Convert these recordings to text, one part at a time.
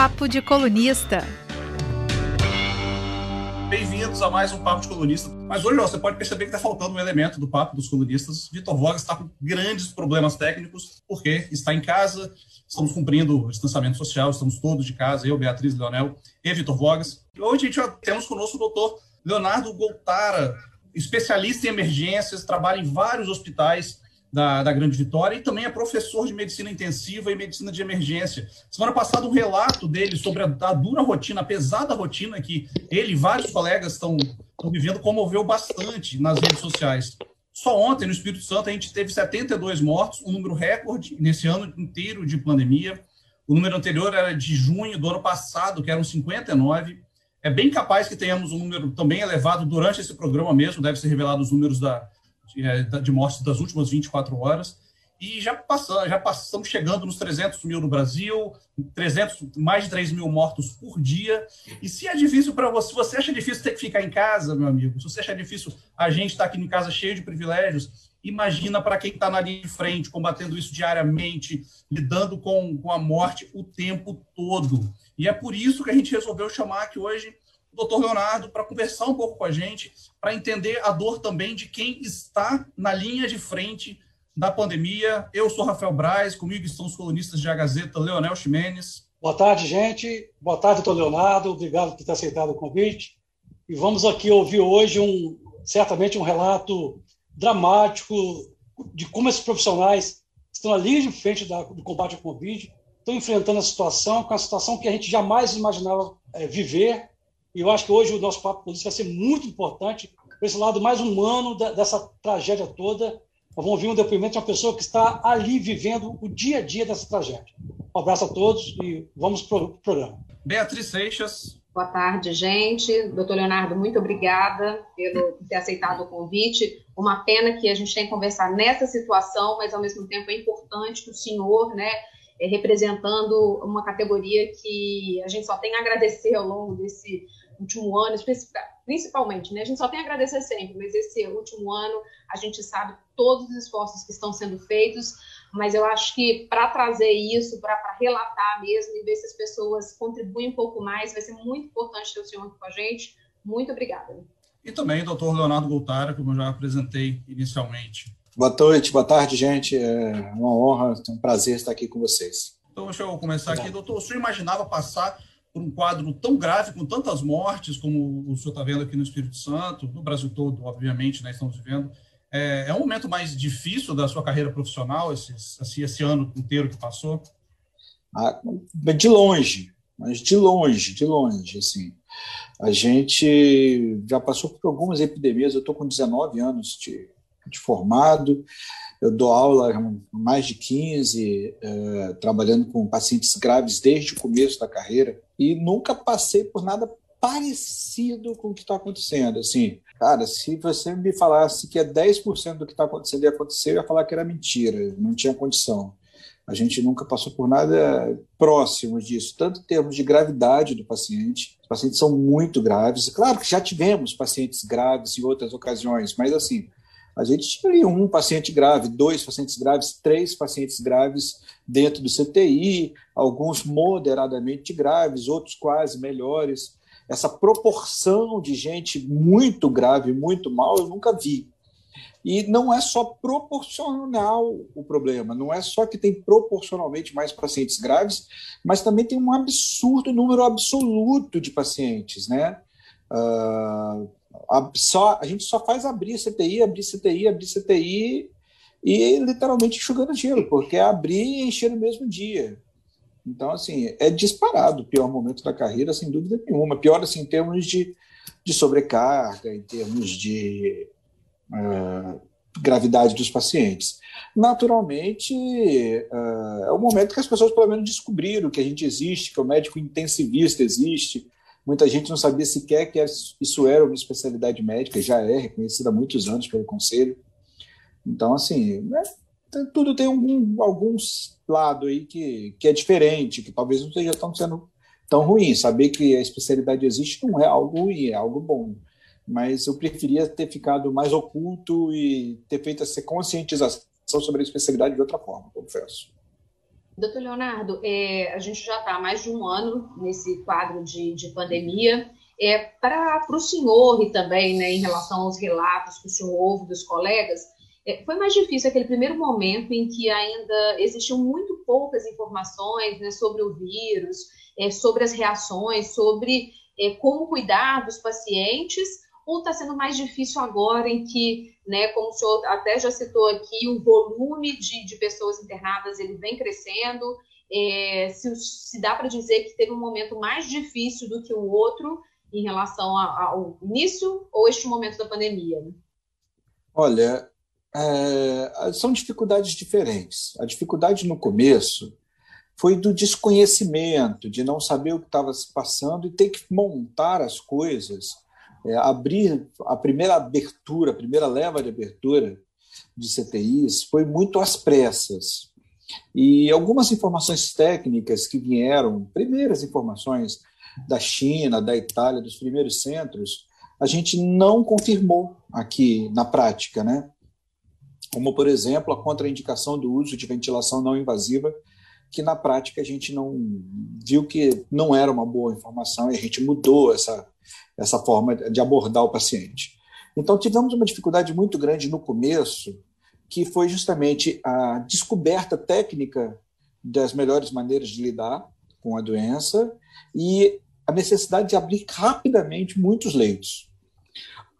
Papo de Colunista. Bem-vindos a mais um Papo de Colunista. Mas hoje ó, você pode perceber que está faltando um elemento do Papo dos Colunistas. Vitor Vogas está com grandes problemas técnicos, porque está em casa, estamos cumprindo o distanciamento social, estamos todos de casa, eu, Beatriz Leonel e Vitor Vogas. Hoje a gente temos conosco o doutor Leonardo Goltara, especialista em emergências, trabalha em vários hospitais da, da Grande Vitória e também é professor de medicina intensiva e medicina de emergência. Semana passada, um relato dele sobre a, a dura rotina, a pesada rotina que ele e vários colegas estão vivendo, comoveu bastante nas redes sociais. Só ontem, no Espírito Santo, a gente teve 72 mortos, um número recorde nesse ano inteiro de pandemia. O número anterior era de junho do ano passado, que eram 59. É bem capaz que tenhamos um número também elevado durante esse programa mesmo, deve ser revelado os números da, de mortes das últimas 24 horas. E já passamos, já passamos chegando nos 300 mil no Brasil, 300, mais de 3 mil mortos por dia. E se é difícil para você, você acha difícil ter que ficar em casa, meu amigo, se você acha difícil a gente estar tá aqui em casa cheio de privilégios, imagina para quem está na linha de frente, combatendo isso diariamente, lidando com, com a morte o tempo todo. E é por isso que a gente resolveu chamar aqui hoje doutor Leonardo para conversar um pouco com a gente, para entender a dor também de quem está na linha de frente da pandemia. Eu sou Rafael Braz, comigo estão os colunistas de A Gazeta, Leonel Ximenes. Boa tarde, gente. Boa tarde, doutor Leonardo. Obrigado por ter aceitado o convite. E vamos aqui ouvir hoje um, certamente um relato dramático de como esses profissionais estão linha de frente da, do combate ao Covid, estão enfrentando a situação, com a situação que a gente jamais imaginava é, viver, e eu acho que hoje o nosso papo político vai ser muito importante para esse lado mais humano da, dessa tragédia toda. Nós vamos ouvir um depoimento de uma pessoa que está ali vivendo o dia a dia dessa tragédia. Um abraço a todos e vamos para o programa. Beatriz Seixas. Boa tarde, gente. Doutor Leonardo, muito obrigada pelo, por ter aceitado o convite. Uma pena que a gente tem que conversar nessa situação, mas ao mesmo tempo é importante que o senhor, né, é, representando uma categoria que a gente só tem a agradecer ao longo desse último ano, principalmente, né? A gente só tem a agradecer sempre, mas esse último ano a gente sabe todos os esforços que estão sendo feitos, mas eu acho que para trazer isso, para relatar mesmo e ver se as pessoas contribuem um pouco mais, vai ser muito importante ter o senhor aqui com a gente. Muito obrigada. E também o doutor Leonardo Goltara, como eu já apresentei inicialmente. Boa noite, boa tarde, gente. É uma honra, é um prazer estar aqui com vocês. Então, deixa eu começar aqui. Doutor, o senhor imaginava passar por um quadro tão grave, com tantas mortes, como o senhor está vendo aqui no Espírito Santo, no Brasil todo, obviamente, né, estamos vivendo. É, é um momento mais difícil da sua carreira profissional, esse, assim, esse ano inteiro que passou? Ah, de longe, mas de longe, de longe, assim. A gente já passou por algumas epidemias, eu estou com 19 anos de, de formado, eu dou aula há mais de 15, é, trabalhando com pacientes graves desde o começo da carreira, e nunca passei por nada parecido com o que está acontecendo. Assim, cara, se você me falasse que é 10% do que está acontecendo ia acontecer, eu ia falar que era mentira, não tinha condição. A gente nunca passou por nada próximo disso, tanto em termos de gravidade do paciente. Os pacientes são muito graves. Claro que já tivemos pacientes graves em outras ocasiões, mas assim, a gente tinha ali um paciente grave, dois pacientes graves, três pacientes graves dentro do CTI, alguns moderadamente graves, outros quase melhores. Essa proporção de gente muito grave, muito mal, eu nunca vi. E não é só proporcional o problema, não é só que tem proporcionalmente mais pacientes graves, mas também tem um absurdo número absoluto de pacientes, né? Uh, a, só, a gente só faz abrir CTI, abrir CTI, abrir CTI e literalmente enxugando gelo, porque é abrir e encher no mesmo dia. Então, assim, é disparado o pior momento da carreira, sem dúvida nenhuma. Pior, assim, em termos de, de sobrecarga, em termos de uh, gravidade dos pacientes. Naturalmente, uh, é o momento que as pessoas, pelo menos, descobriram que a gente existe, que o médico intensivista existe, Muita gente não sabia sequer que isso era uma especialidade médica, já é reconhecida há muitos anos pelo Conselho. Então, assim, né, tudo tem algum, alguns lados aí que, que é diferente, que talvez não esteja tão sendo tão ruim. Saber que a especialidade existe não é algo ruim, é algo bom. Mas eu preferia ter ficado mais oculto e ter feito essa conscientização sobre a especialidade de outra forma, confesso. Doutor Leonardo, é, a gente já está há mais de um ano nesse quadro de, de pandemia. É, para o senhor e também né, em relação aos relatos que o senhor ouve dos colegas, é, foi mais difícil aquele primeiro momento em que ainda existiam muito poucas informações né, sobre o vírus, é, sobre as reações, sobre é, como cuidar dos pacientes, ou está sendo mais difícil agora em que, né, como o senhor até já citou aqui, o volume de, de pessoas internadas ele vem crescendo, é, se, se, dá para dizer que teve um momento mais difícil do que o outro em relação ao início ou este momento da pandemia? Olha, é, são dificuldades diferentes. A dificuldade no começo foi do desconhecimento, de não saber o que estava se passando e ter que montar as coisas, é, abrir a primeira abertura, a primeira leva de abertura de CTIs foi muito às pressas. E algumas informações técnicas que vieram, primeiras informações da China, da Itália, dos primeiros centros, a gente não confirmou aqui na prática, né? como, por exemplo, a contraindicação do uso de ventilação não invasiva, que na prática a gente não viu que não era uma boa informação e a gente mudou essa, essa forma de abordar o paciente. Então, tivemos uma dificuldade muito grande no começo, que foi justamente a descoberta técnica das melhores maneiras de lidar com a doença e a necessidade de abrir rapidamente muitos leitos.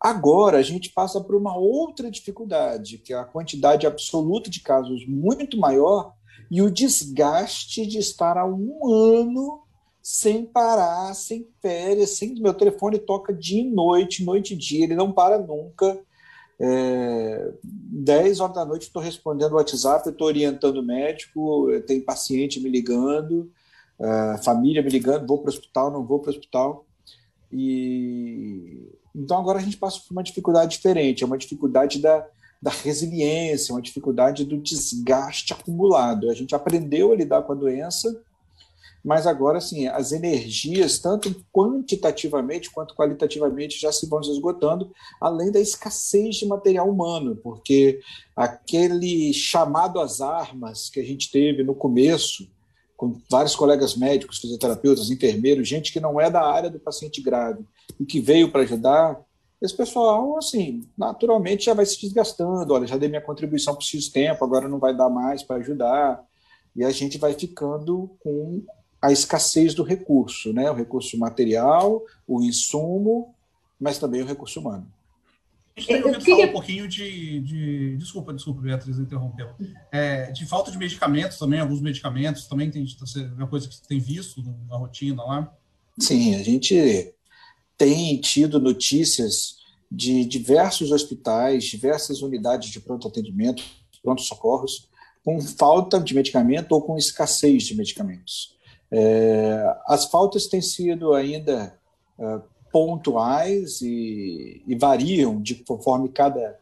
Agora a gente passa por uma outra dificuldade, que é a quantidade absoluta de casos muito maior e o desgaste de estar há um ano sem parar, sem férias, sem meu telefone toca dia e noite, noite e dia, ele não para nunca. É, 10 horas da noite estou respondendo o WhatsApp, estou orientando o médico, tem paciente me ligando, família me ligando, vou para o hospital, não vou para o hospital. E então agora a gente passa por uma dificuldade diferente, é uma dificuldade da, da resiliência, uma dificuldade do desgaste acumulado. A gente aprendeu a lidar com a doença, mas agora assim, as energias, tanto quantitativamente quanto qualitativamente, já se vão se esgotando, além da escassez de material humano, porque aquele chamado às armas que a gente teve no começo, com vários colegas médicos, fisioterapeutas, enfermeiros, gente que não é da área do paciente grave e que veio para ajudar, esse pessoal, assim, naturalmente já vai se desgastando. Olha, já dei minha contribuição por X tempo, agora não vai dar mais para ajudar. E a gente vai ficando com a escassez do recurso, né? O recurso material, o insumo, mas também o recurso humano. A gente tem ouvido falar um pouquinho de, de. Desculpa, desculpa, Beatriz, interrompeu. É, de falta de medicamentos também, alguns medicamentos também tem uma coisa que você tem visto na rotina lá. Sim, a gente tem tido notícias de diversos hospitais, diversas unidades de pronto atendimento, pronto socorros, com falta de medicamento ou com escassez de medicamentos. É, as faltas têm sido ainda é, pontuais e, e, variam de conforme cada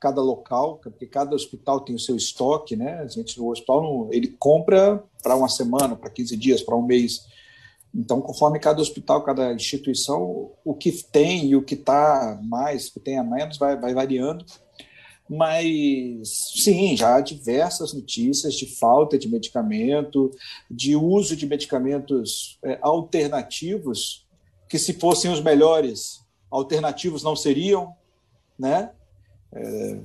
cada local, porque cada hospital tem o seu estoque, né? A gente o hospital não, ele compra para uma semana, para 15 dias, para um mês. Então, conforme cada hospital, cada instituição, o que tem e o que está mais, o que tem a menos, vai, vai variando. Mas, sim, já há diversas notícias de falta de medicamento, de uso de medicamentos é, alternativos que se fossem os melhores, alternativos não seriam, né? É,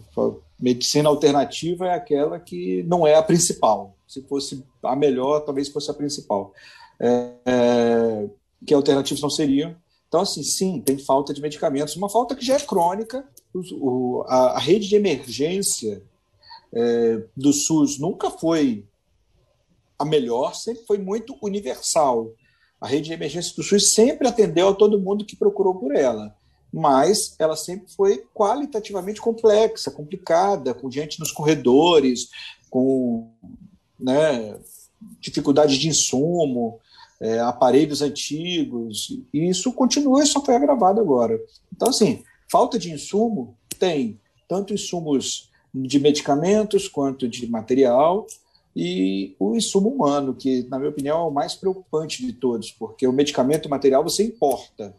medicina alternativa é aquela que não é a principal. Se fosse a melhor, talvez fosse a principal. É, é, que alternativos não seriam. Então, assim, sim, tem falta de medicamentos, uma falta que já é crônica. O, a, a, rede de emergência é, do SUS nunca foi a melhor, sempre foi muito universal. A rede de emergência do SUS sempre atendeu a todo mundo que procurou por ela, mas ela sempre foi qualitativamente complexa, complicada, com gente nos corredores, com né, dificuldade de insumo, é, aparelhos antigos, e isso continua e só foi agravado agora. Então, assim, falta de insumo tem tanto insumos de medicamentos quanto de material, e o insumo humano, que, na minha opinião, é o mais preocupante de todos, porque o medicamento material você importa.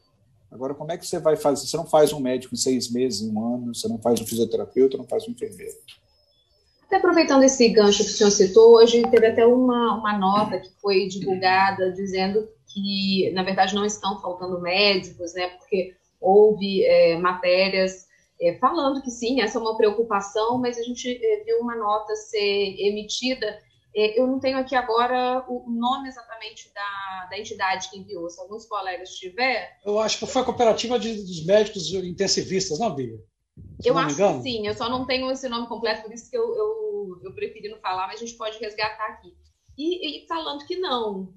Agora, como é que você vai fazer? Você não faz um médico em seis meses, em um ano, você não faz um fisioterapeuta, não faz um enfermeiro. Até aproveitando esse gancho que o senhor citou, hoje teve até uma, uma nota que foi divulgada dizendo que, na verdade, não estão faltando médicos, né? Porque houve é, matérias é, falando que sim, essa é uma preocupação, mas a gente é, viu uma nota ser emitida. É, eu não tenho aqui agora o nome exatamente da, da entidade que enviou, se alguns colegas tiver. Eu acho que foi a cooperativa de, dos médicos intensivistas, não, Bia? eu acho que sim, eu só não tenho esse nome completo, por isso que eu, eu, eu preferi não falar, mas a gente pode resgatar aqui. E, e falando que não,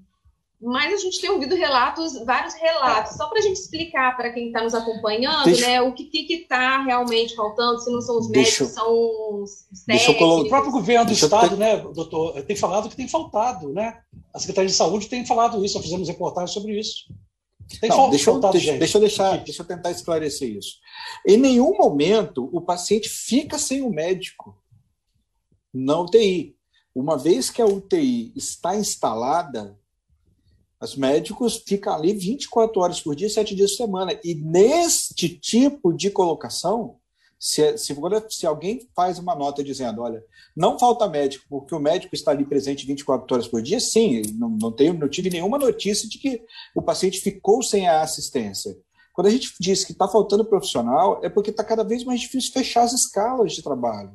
mas a gente tem ouvido relatos, vários relatos, só para a gente explicar para quem está nos acompanhando, deixa, né, o que está realmente faltando, se não são os médicos, deixa, são os técnicos. O próprio governo do Estado, né, doutor, tem falado que tem faltado, né? A Secretaria de Saúde tem falado isso, nós fizemos reportagem sobre isso. Tem não, deixa, eu, deixa, deixa, eu deixar, deixa eu tentar esclarecer isso. Em nenhum momento o paciente fica sem o médico na UTI. Uma vez que a UTI está instalada, os médicos ficam ali 24 horas por dia, 7 dias por semana. E neste tipo de colocação, se, se, se, alguém faz uma nota dizendo, olha, não falta médico, porque o médico está ali presente 24 horas por dia, sim, não, não, tenho, não tive nenhuma notícia de que o paciente ficou sem a assistência. Quando a gente diz que está faltando profissional, é porque está cada vez mais difícil fechar as escalas de trabalho.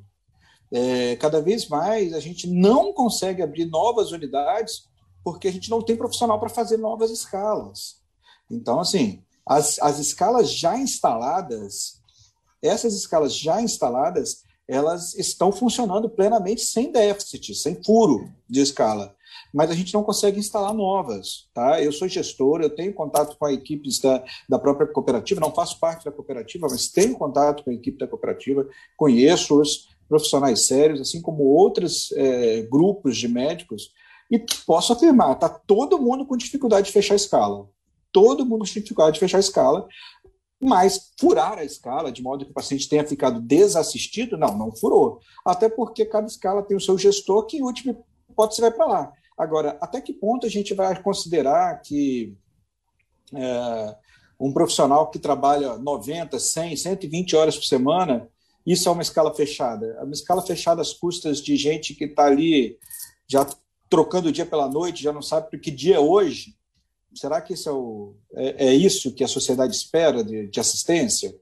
É, cada vez mais a gente não consegue abrir novas unidades porque a gente não tem profissional para fazer novas escalas. Então, assim, as, as escalas já instaladas, essas escalas já instaladas, elas estão funcionando plenamente sem déficit, sem furo de escala. Mas a gente não consegue instalar novas. Tá? Eu sou gestor, eu tenho contato com a equipes da, da própria cooperativa, não faço parte da cooperativa, mas tenho contato com a equipe da cooperativa, conheço os profissionais sérios, assim como outros é, grupos de médicos e posso afirmar, está todo mundo com dificuldade de fechar a escala. Todo mundo com dificuldade de fechar a escala, mas furar a escala, de modo que o paciente tenha ficado desassistido, não, não furou. Até porque cada escala tem o seu gestor, que em última hipótese vai para lá. Agora, até que ponto a gente vai considerar que é, um profissional que trabalha 90, 100, 120 horas por semana, isso é uma escala fechada? É uma escala fechada às custas de gente que está ali já trocando o dia pela noite, já não sabe que dia é hoje. Será que isso é, o, é, é isso que a sociedade espera de, de assistência?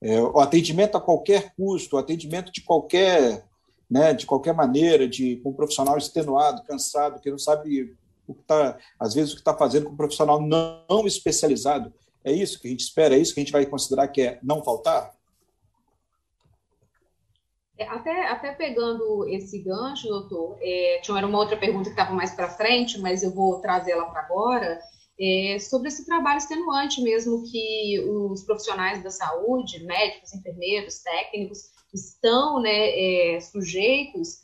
É, o atendimento a qualquer custo, o atendimento de qualquer, né, de qualquer maneira, de com um profissional extenuado, cansado, que não sabe o que tá, às vezes o que está fazendo com um profissional não especializado. É isso que a gente espera, é isso que a gente vai considerar que é não faltar? É, até, até pegando esse gancho, doutor, é, tinha uma outra pergunta que estava mais para frente, mas eu vou trazê-la para agora, é, sobre esse trabalho extenuante mesmo que os profissionais da saúde, médicos, enfermeiros, técnicos, estão né, é, sujeitos.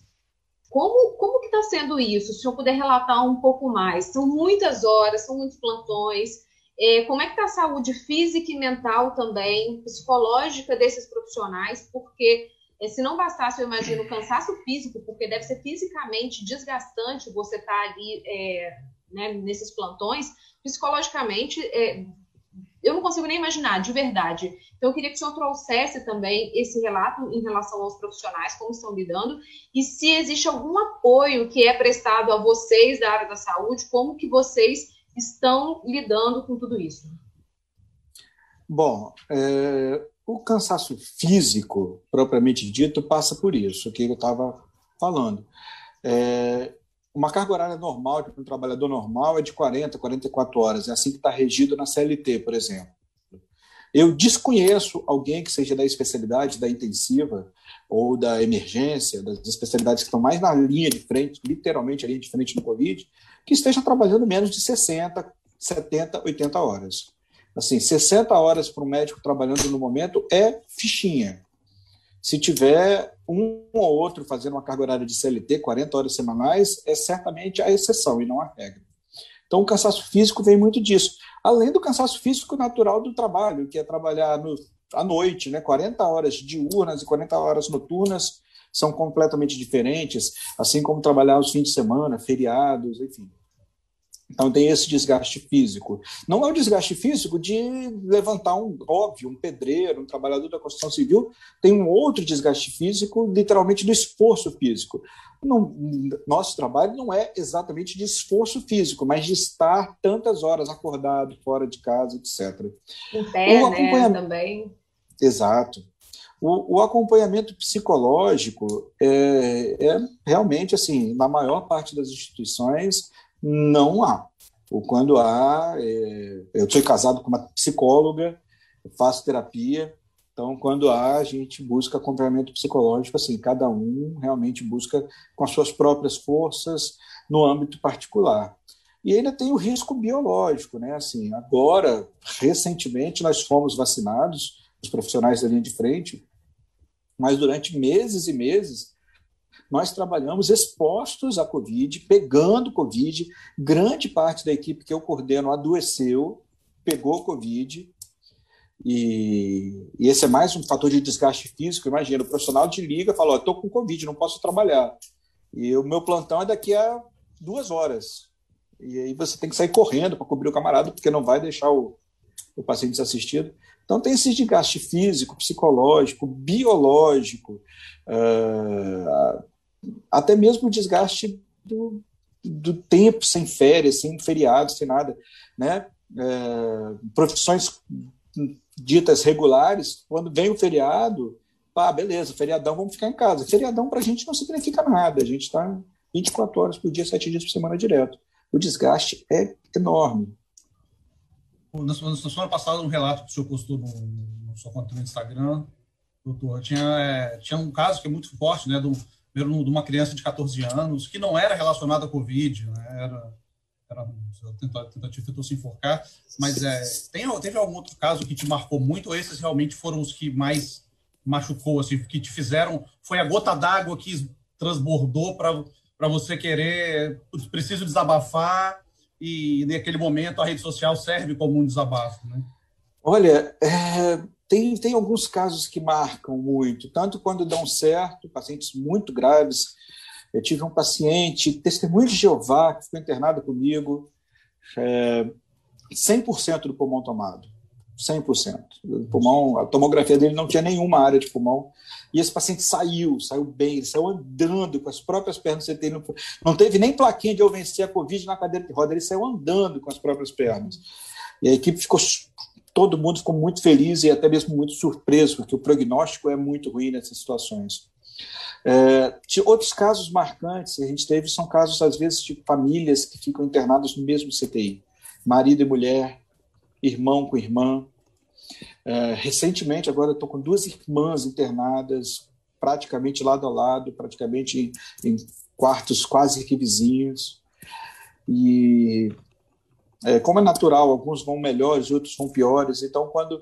Como, como que está sendo isso? Se o senhor puder relatar um pouco mais. São muitas horas, são muitos plantões, é, como é que está a saúde física e mental também, psicológica desses profissionais, porque se não bastasse, eu imagino, o cansaço físico, porque deve ser fisicamente desgastante você estar tá ali é, né, nesses plantões, psicologicamente, é, eu não consigo nem imaginar, de verdade. Então, eu queria que o senhor trouxesse também esse relato em relação aos profissionais, como estão lidando, e se existe algum apoio que é prestado a vocês da área da saúde, como que vocês estão lidando com tudo isso. Bom, é, o cansaço físico, propriamente dito, passa por isso que eu estava falando. É, uma carga horária normal de um trabalhador normal é de 40, 44 horas. É assim que está regido na CLT, por exemplo. Eu desconheço alguém que seja da especialidade da intensiva ou da emergência, das especialidades que estão mais na linha de frente, literalmente a linha de frente no Covid, que esteja trabalhando menos de 60, 70, 80 horas. Assim, 60 horas para um médico trabalhando no momento é fichinha. Se tiver um ou outro fazendo uma carga horária de CLT, 40 horas semanais, é certamente a exceção e não a regra. Então, o cansaço físico vem muito disso. Além do cansaço físico natural do trabalho, que é trabalhar no, à noite, né? 40 horas diurnas e 40 horas noturnas são completamente diferentes, assim como trabalhar os fins de semana, feriados, enfim. Então tem esse desgaste físico. Não é o desgaste físico de levantar um, óbvio, um pedreiro, um trabalhador da construção civil, tem um outro desgaste físico, literalmente do esforço físico. Não, nosso trabalho não é exatamente de esforço físico, mas de estar tantas horas acordado, fora de casa, etc. Em pé, o né, também. Exato. O, o, acompanhamento psicológico é, é realmente assim, na maior parte das instituições, não há. Ou quando há, é, eu sou casado com uma psicóloga, faço terapia, então quando há, a gente busca acompanhamento psicológico, assim, cada um realmente busca com as suas próprias forças no âmbito particular. E ainda tem o risco biológico, né? Assim, agora, recentemente, nós fomos vacinados, os profissionais da linha de frente, mas durante meses e meses nós trabalhamos expostos à Covid, pegando Covid. Grande parte da equipe que eu coordeno adoeceu, pegou Covid. E, e esse é mais um fator de desgaste físico. Imagina, o profissional te liga e fala: estou com Covid, não posso trabalhar. E o meu plantão é daqui a duas horas. E aí você tem que sair correndo para cobrir o camarada, porque não vai deixar o, o paciente desassistido. Então, tem esse desgaste físico, psicológico, biológico, até mesmo o desgaste do, do tempo sem férias, sem feriados, sem nada. Né? É, profissões ditas regulares, quando vem o feriado, ah, beleza, feriadão, vamos ficar em casa. Feriadão para a gente não significa nada, a gente está 24 horas por dia, 7 dias por semana direto. O desgaste é enorme. Na semana passada, um relato que o senhor postou no, no seu conta no Instagram, doutor, tinha, é, tinha um caso que é muito forte, né, de um, de uma criança de 14 anos, que não era relacionada à Covid, né? era, era tentativa tentou se enforcar, mas é, tem, teve algum outro caso que te marcou muito, ou esses realmente foram os que mais machucou, assim, que te fizeram, foi a gota d'água que transbordou para você querer, preciso desabafar, e naquele momento a rede social serve como um desabafo, né? Olha, é, tem, tem alguns casos que marcam muito, tanto quando dão certo, pacientes muito graves. Eu tive um paciente, testemunho de Jeová, que ficou internado comigo, é, 100% do pulmão tomado. 100%. O pulmão, a tomografia dele não tinha nenhuma área de pulmão. E esse paciente saiu, saiu bem, ele saiu andando com as próprias pernas. Ele não, não teve nem plaquinha de eu vencer a Covid na cadeira de roda, ele saiu andando com as próprias pernas. E a equipe ficou todo mundo ficou muito feliz e até mesmo muito surpreso, porque o prognóstico é muito ruim nessas situações. É, outros casos marcantes que a gente teve são casos, às vezes, de famílias que ficam internadas no mesmo CTI, marido e mulher, irmão com irmã. É, recentemente, agora estou com duas irmãs internadas, praticamente lado a lado, praticamente em, em quartos quase que vizinhos. E é, como é natural, alguns vão melhores, outros vão piores. Então, quando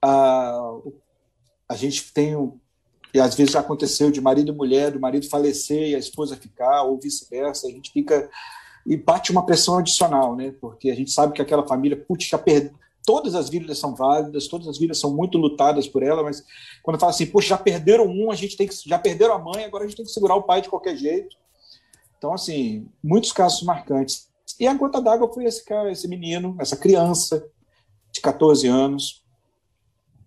a, a gente tem, e às vezes já aconteceu de marido e mulher, do marido falecer e a esposa ficar, ou vice-versa, a gente fica e bate uma pressão adicional, né? Porque a gente sabe que aquela família, putz, já perdeu. Todas as vidas são válidas, todas as vidas são muito lutadas por ela, mas quando fala assim, poxa, já perderam um, a gente tem que, já perderam a mãe, agora a gente tem que segurar o pai de qualquer jeito. Então, assim, muitos casos marcantes. E a gota d'água foi esse cara, esse menino, essa criança de 14 anos,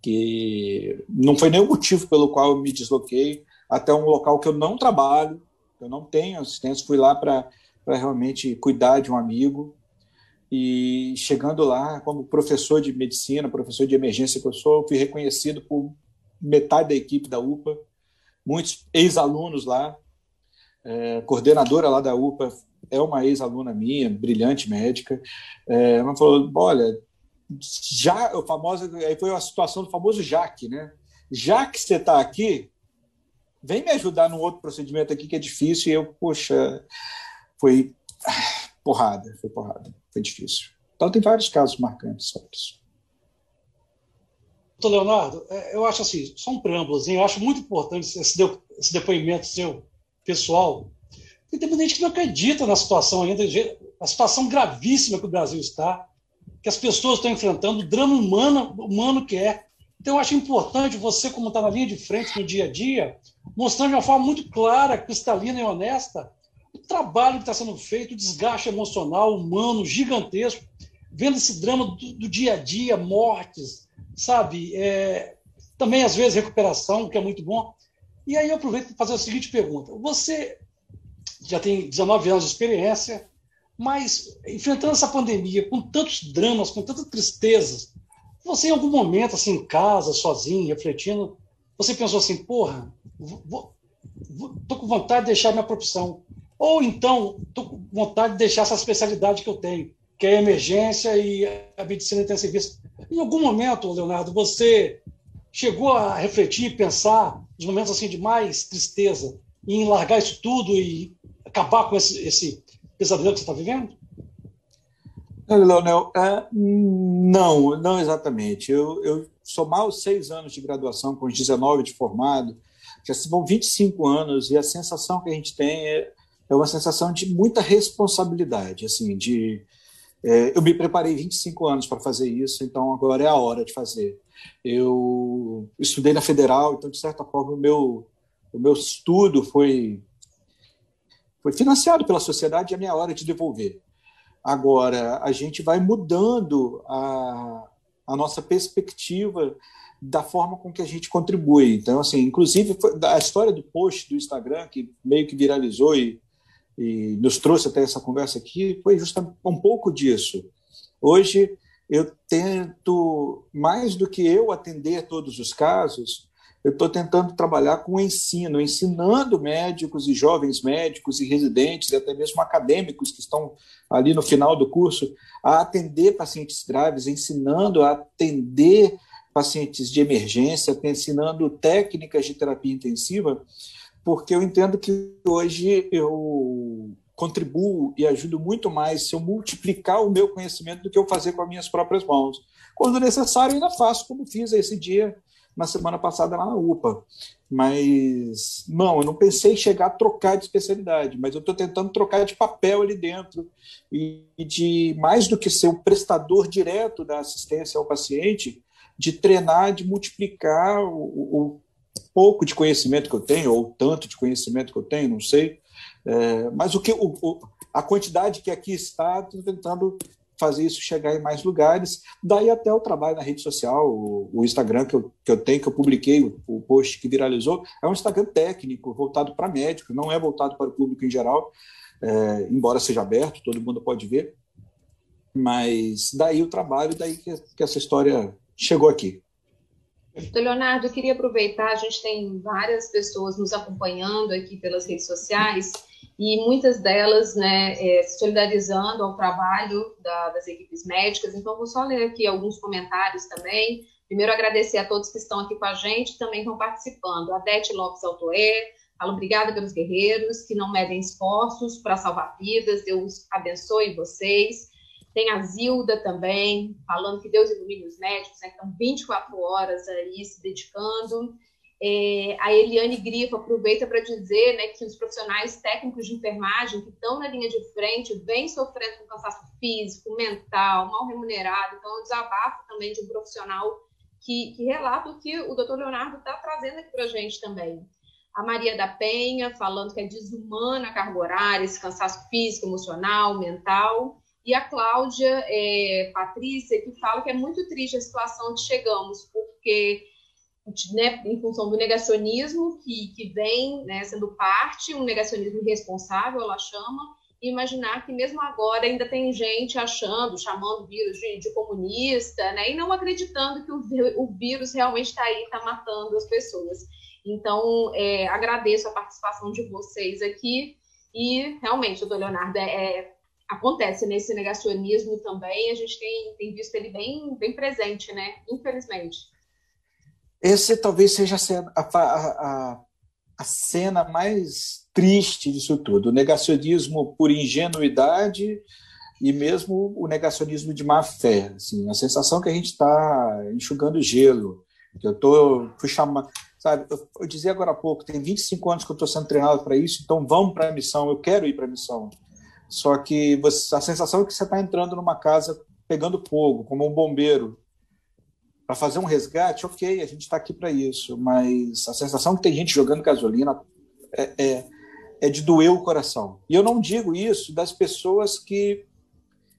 que não foi nenhum motivo pelo qual eu me desloquei até um local que eu não trabalho, eu não tenho assistência, fui lá para realmente cuidar de um amigo. E chegando lá, como professor de medicina, professor de emergência que eu sou, fui reconhecido por metade da equipe da UPA, muitos ex-alunos lá, é, coordenadora lá da UPA é uma ex-aluna minha, brilhante médica, é, ela falou, olha, já o famoso, aí foi a situação do famoso Jaque, né? Já que você está aqui, vem me ajudar num outro procedimento aqui que é difícil e eu, poxa, foi porrada, foi porrada, foi difícil. Então tem vários casos marcantes sobre isso. Doutor Leonardo, é, eu acho assim, só um preâmbulo, eu acho muito importante esse, depoimento seu pessoal, e tem muita gente que não acredita na situação ainda, a situação gravíssima que o Brasil está, que as pessoas estão enfrentando, o drama humano, humano que é. Então, eu acho importante você, como está na linha de frente no dia a dia, mostrar de uma forma muito clara, cristalina e honesta o trabalho que está sendo feito, o desgaste emocional, humano, gigantesco, vendo esse drama do, do dia a dia, mortes, sabe? É, também, às vezes, recuperação, que é muito bom. E aí eu aproveito para fazer a seguinte pergunta. Você já tem 19 anos de experiência, mas enfrentando essa pandemia, com tantos dramas, com tantas tristezas, você em algum momento, assim, em casa, sozinho, refletindo, você pensou assim, porra, vou, tô com vontade de deixar minha profissão. Ou então, tô com vontade de deixar essa especialidade que eu tenho, que é a emergência e a medicina intensivista. Em algum momento, Leonardo, você chegou a refletir, pensar, nos momentos assim de mais tristeza, em largar isso tudo e acabar com esse, esse pesadelo que você está vivendo? Leonel, é, não, não exatamente. Eu, eu mal seis anos de graduação, com os 19 de formado, já se vão 25 anos, e a sensação que a gente tem é, é uma sensação de muita responsabilidade, assim, de... É, eu me preparei 25 anos para fazer isso, então agora é a hora de fazer. Eu estudei na Federal, então, de certa forma, o meu, o meu estudo foi, foi financiado pela sociedade e é minha hora de devolver. Agora, a gente vai mudando a, a nossa perspectiva da forma com que a gente contribui. Então, assim, inclusive a história do post do Instagram que meio que viralizou e, e nos trouxe até essa conversa aqui foi justamente um pouco disso. Hoje eu tento mais do que eu atender todos os casos, eu estou tentando trabalhar com o ensino, ensinando médicos e jovens médicos e residentes, e até mesmo acadêmicos que estão ali no final do curso, a atender pacientes graves, ensinando a atender pacientes de emergência, ensinando técnicas de terapia intensiva, porque eu entendo que hoje eu contribuo e ajudo muito mais se eu multiplicar o meu conhecimento do que eu fazer com as minhas próprias mãos. Quando necessário, ainda faço, como fiz esse dia na semana passada lá na UPA. Mas, não, eu não pensei em chegar a trocar de especialidade, mas eu estou tentando trocar de papel ali dentro e de, mais do que ser o prestador direto da assistência ao paciente, de treinar, de multiplicar o, o pouco de conhecimento que eu tenho, ou tanto de conhecimento que eu tenho, não sei. É, mas o que o, o, a quantidade que aqui está, estou tentando fazer isso chegar em mais lugares. Daí até o trabalho na rede social, o, o Instagram que eu, que eu tenho, que eu publiquei, o, o, post que viralizou, é um Instagram técnico, voltado para médico, não é voltado para o público em geral, é, embora seja aberto, todo mundo pode ver. Mas daí o trabalho, daí que, que essa história chegou aqui. Leonardo, eu queria aproveitar, a gente tem várias pessoas nos acompanhando aqui pelas redes sociais, e muitas delas né, é, se solidarizando ao trabalho da, das equipes médicas. Então, vou só ler aqui alguns comentários também. Primeiro, agradecer a todos que estão aqui com a gente também estão participando. A Dete Lopes Altoé, fala obrigada pelos guerreiros que não medem esforços para salvar vidas, Deus abençoe vocês. Tem a Zilda também, falando que Deus ilumine os médicos, né, que estão 24 horas aí se dedicando. É, a Eliane Grifo aproveita para dizer né, que os profissionais técnicos de enfermagem que estão na linha de frente vêm sofrendo com cansaço físico, mental, mal remunerado. Então, é um desabafo também de um profissional que, que relata o que o doutor Leonardo está trazendo aqui para a gente também. A Maria da Penha falando que é desumana a carga horária, esse cansaço físico, emocional, mental. E a Cláudia é, Patrícia, que fala que é muito triste a situação que chegamos, porque né, em função do negacionismo que, que vem né, sendo parte, um negacionismo irresponsável, ela chama, e imaginar que mesmo agora ainda tem gente achando, chamando o vírus de, de comunista, né, e não acreditando que o, o vírus realmente está aí, está matando as pessoas. Então, é, agradeço a participação de vocês aqui, e realmente, doutor Leonardo, é, é, acontece nesse negacionismo também, a gente tem, tem visto ele bem, bem presente, né, infelizmente. Esse talvez seja a, a, a cena mais triste disso tudo: o negacionismo por ingenuidade e mesmo o negacionismo de má fé. Assim, a sensação que a gente está enxugando gelo. Que eu tô, fui chamar, sabe? Eu, eu dizia agora há pouco, tem 25 anos que eu estou sendo treinado para isso, então vamos para a missão. Eu quero ir para a missão. Só que você, a sensação é que você está entrando numa casa pegando fogo, como um bombeiro, para fazer um resgate, ok, a gente está aqui para isso, mas a sensação que tem gente jogando gasolina é, é, é de doer o coração. E eu não digo isso das pessoas que,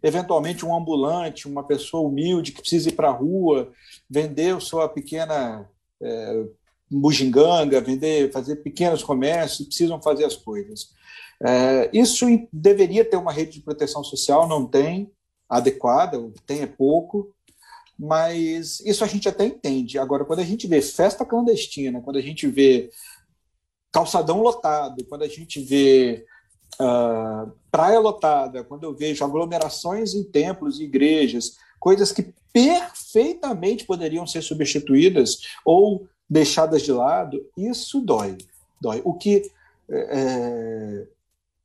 eventualmente, um ambulante, uma pessoa humilde que precisa ir para a rua, vender sua pequena é, bugiganga, vender, fazer pequenos comércios, precisam fazer as coisas. É, isso deveria ter uma rede de proteção social, não tem adequada, tem é pouco, mas isso a gente até entende. Agora, quando a gente vê festa clandestina, quando a gente vê calçadão lotado, quando a gente vê uh, praia lotada, quando eu vejo aglomerações em templos e igrejas, coisas que perfeitamente poderiam ser substituídas ou deixadas de lado, isso dói. dói. O que. É, é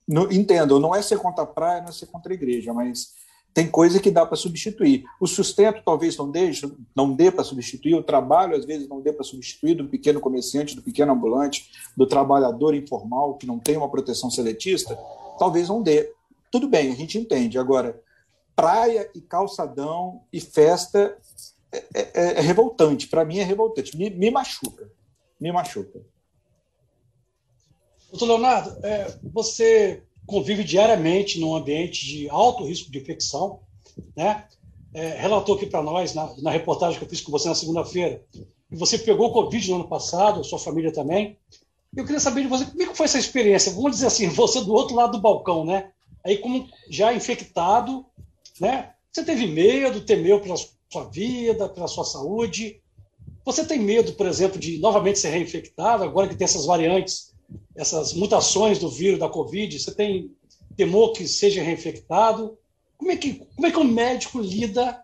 no, entendo, não é ser contra a praia, não é ser contra a igreja, mas tem coisa que dá para substituir. O sustento talvez não dê, não dê para substituir, o trabalho às vezes não dê para substituir do pequeno comerciante, do pequeno ambulante, do trabalhador informal que não tem uma proteção seletista, talvez não dê. Tudo bem, a gente entende. Agora, praia e calçadão e festa é, é, é, é revoltante. Para mim é revoltante. Me, me, machuca. Me machuca. Doutor Leonardo, é, você convive diariamente num ambiente de alto risco de infecção, né? É, relatou aqui para nós, na, na, reportagem que eu fiz com você na segunda-feira, você pegou Covid no ano passado, a sua família também. Eu queria saber de você, como é que foi essa experiência? Vamos dizer assim, você do outro lado do balcão, né? Aí, como já infectado, né? Você teve medo, temeu pela sua vida, pela sua saúde? Você tem medo, por exemplo, de novamente ser reinfectado, agora que tem essas variantes essas mutações do vírus da Covid? Você tem temor que seja reinfectado? Como é que, como é que o médico lida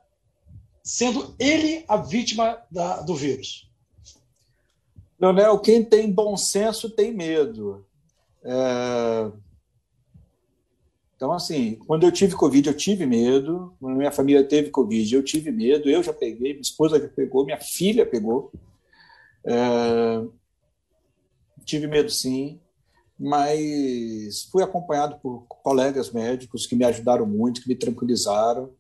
sendo ele a vítima da, do vírus? Leonel, quem tem bom senso tem medo. É... Então, assim, quando eu tive Covid, eu tive medo. Quando minha família teve Covid, eu tive medo. Eu já peguei, minha esposa já pegou, minha filha pegou. É... Tive medo, sim mas fui acompanhado por colegas médicos que me ajudaram muito, que me tranquilizaram.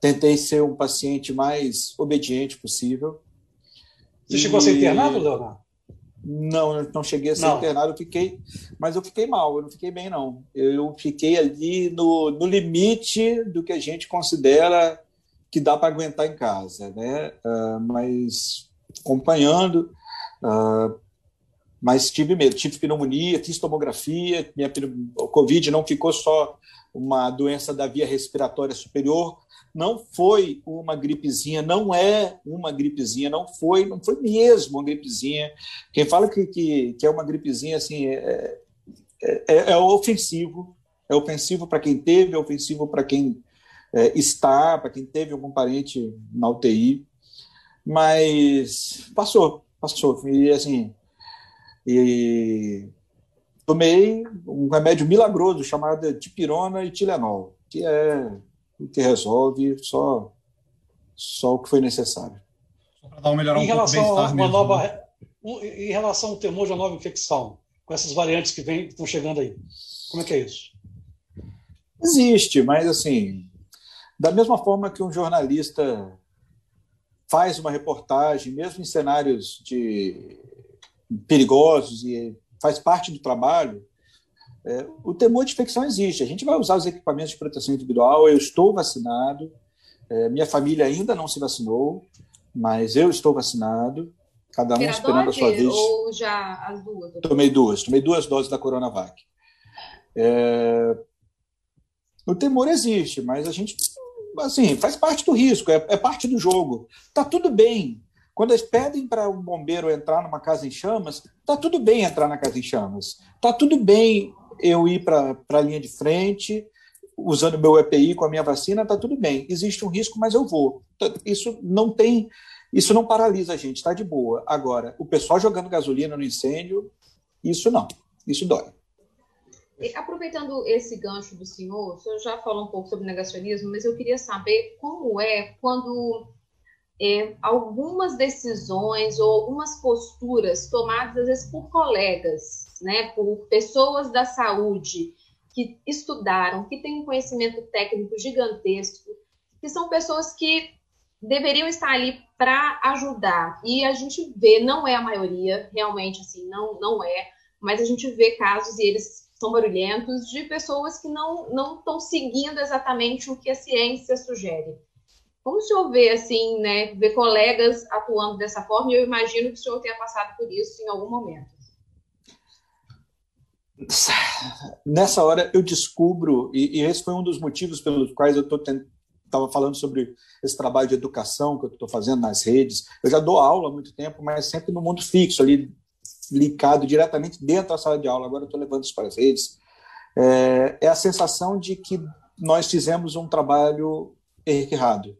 Tentei ser um paciente mais obediente possível. Você e... chegou a ser internado, Leonardo? Não, não cheguei a ser não. internado, eu fiquei, mas eu fiquei mal, eu não fiquei bem, não. Eu fiquei ali no, no limite do que a gente considera que dá para aguentar em casa, né? Uh, mas acompanhando, uh, mas tive medo, tive pneumonia, fiz tomografia, minha o Covid não ficou só uma doença da via respiratória superior, não foi uma gripezinha, não é uma gripezinha, não foi, não foi mesmo uma gripezinha. Quem fala que, que, que é uma gripezinha assim é, é, é, é ofensivo, é ofensivo para quem teve, é ofensivo para quem é, está, para quem teve algum parente na UTI, mas passou, passou. E assim, e tomei um remédio milagroso chamado tipirona e Tilenol, que é o que resolve só, só o que foi necessário. Só para dar uma melhorada em relação um a uma mesmo, nova, né? Em relação ao temor de uma nova infecção, com essas variantes que, vem, que estão chegando aí, como é que é isso? Existe, mas assim, da mesma forma que um jornalista faz uma reportagem, mesmo em cenários de perigosos e faz parte do trabalho, é, o temor de infecção existe. A gente vai usar os equipamentos de proteção individual. Eu estou vacinado, é, minha família ainda não se vacinou, mas eu estou vacinado. Cada um esperando a sua vez. Ou já as duas? Tomei duas, tomei duas doses da Coronavac. É, o temor existe, mas a gente, assim, faz parte do risco, é, é parte do jogo. Tá tudo bem quando eles pedem para um bombeiro entrar numa casa em chamas, tá tudo bem entrar na casa em chamas. Tá tudo bem eu ir para a linha de frente, usando meu EPI com a minha vacina, tá tudo bem. Existe um risco, mas eu vou. Isso não tem, isso não paralisa a gente, está de boa. Agora, o pessoal jogando gasolina no incêndio, isso não, isso dói. Aproveitando esse gancho do senhor, o senhor já falou um pouco sobre negacionismo, mas eu queria saber como é quando é, algumas decisões ou algumas posturas tomadas às vezes por colegas, né, por pessoas da saúde que estudaram, que têm um conhecimento técnico gigantesco, que são pessoas que deveriam estar ali para ajudar. E a gente vê, não é a maioria, realmente assim, não não é, mas a gente vê casos e eles são barulhentos, de pessoas que não não estão seguindo exatamente o que a ciência sugere. Como o senhor vê, assim, né, ver colegas atuando dessa forma, e eu imagino que o senhor tenha passado por isso em algum momento. Nessa hora eu descubro, e, e esse foi um dos motivos pelos quais eu estava falando sobre esse trabalho de educação que eu estou fazendo nas redes. Eu já dou aula há muito tempo, mas sempre no mundo fixo, ali ligado diretamente dentro da sala de aula. Agora eu estou levando isso para as redes. É, é, a sensação de que nós fizemos um trabalho errado.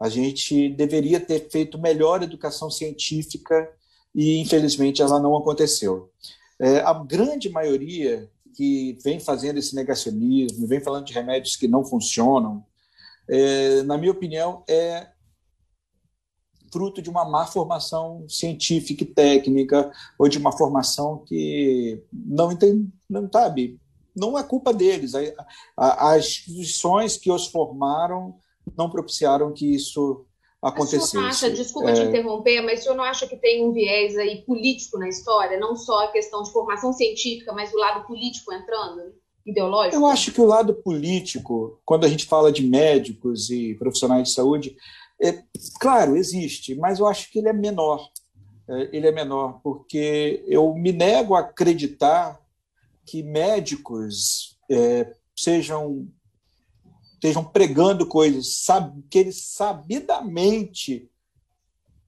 A gente deveria ter feito melhor educação científica e, infelizmente, ela não aconteceu. É, a grande maioria que vem fazendo esse negacionismo, vem falando de remédios que não funcionam, é, na minha opinião, é fruto de uma má formação científica e técnica, ou de uma formação que não entende, não sabe, não é culpa deles. As instituições que os formaram não propiciaram que isso acontecesse. O acha, desculpa é... te interromper, mas o senhor não acha que tem um viés aí político na história, não só a questão de formação científica, mas o lado político entrando? Ideológico? Eu acho que o lado político, quando a gente fala de médicos e profissionais de saúde, é, claro, existe, mas eu acho que ele é menor. É, ele é menor, porque eu me nego a acreditar que médicos é, sejam estejam pregando coisas que eles sabidamente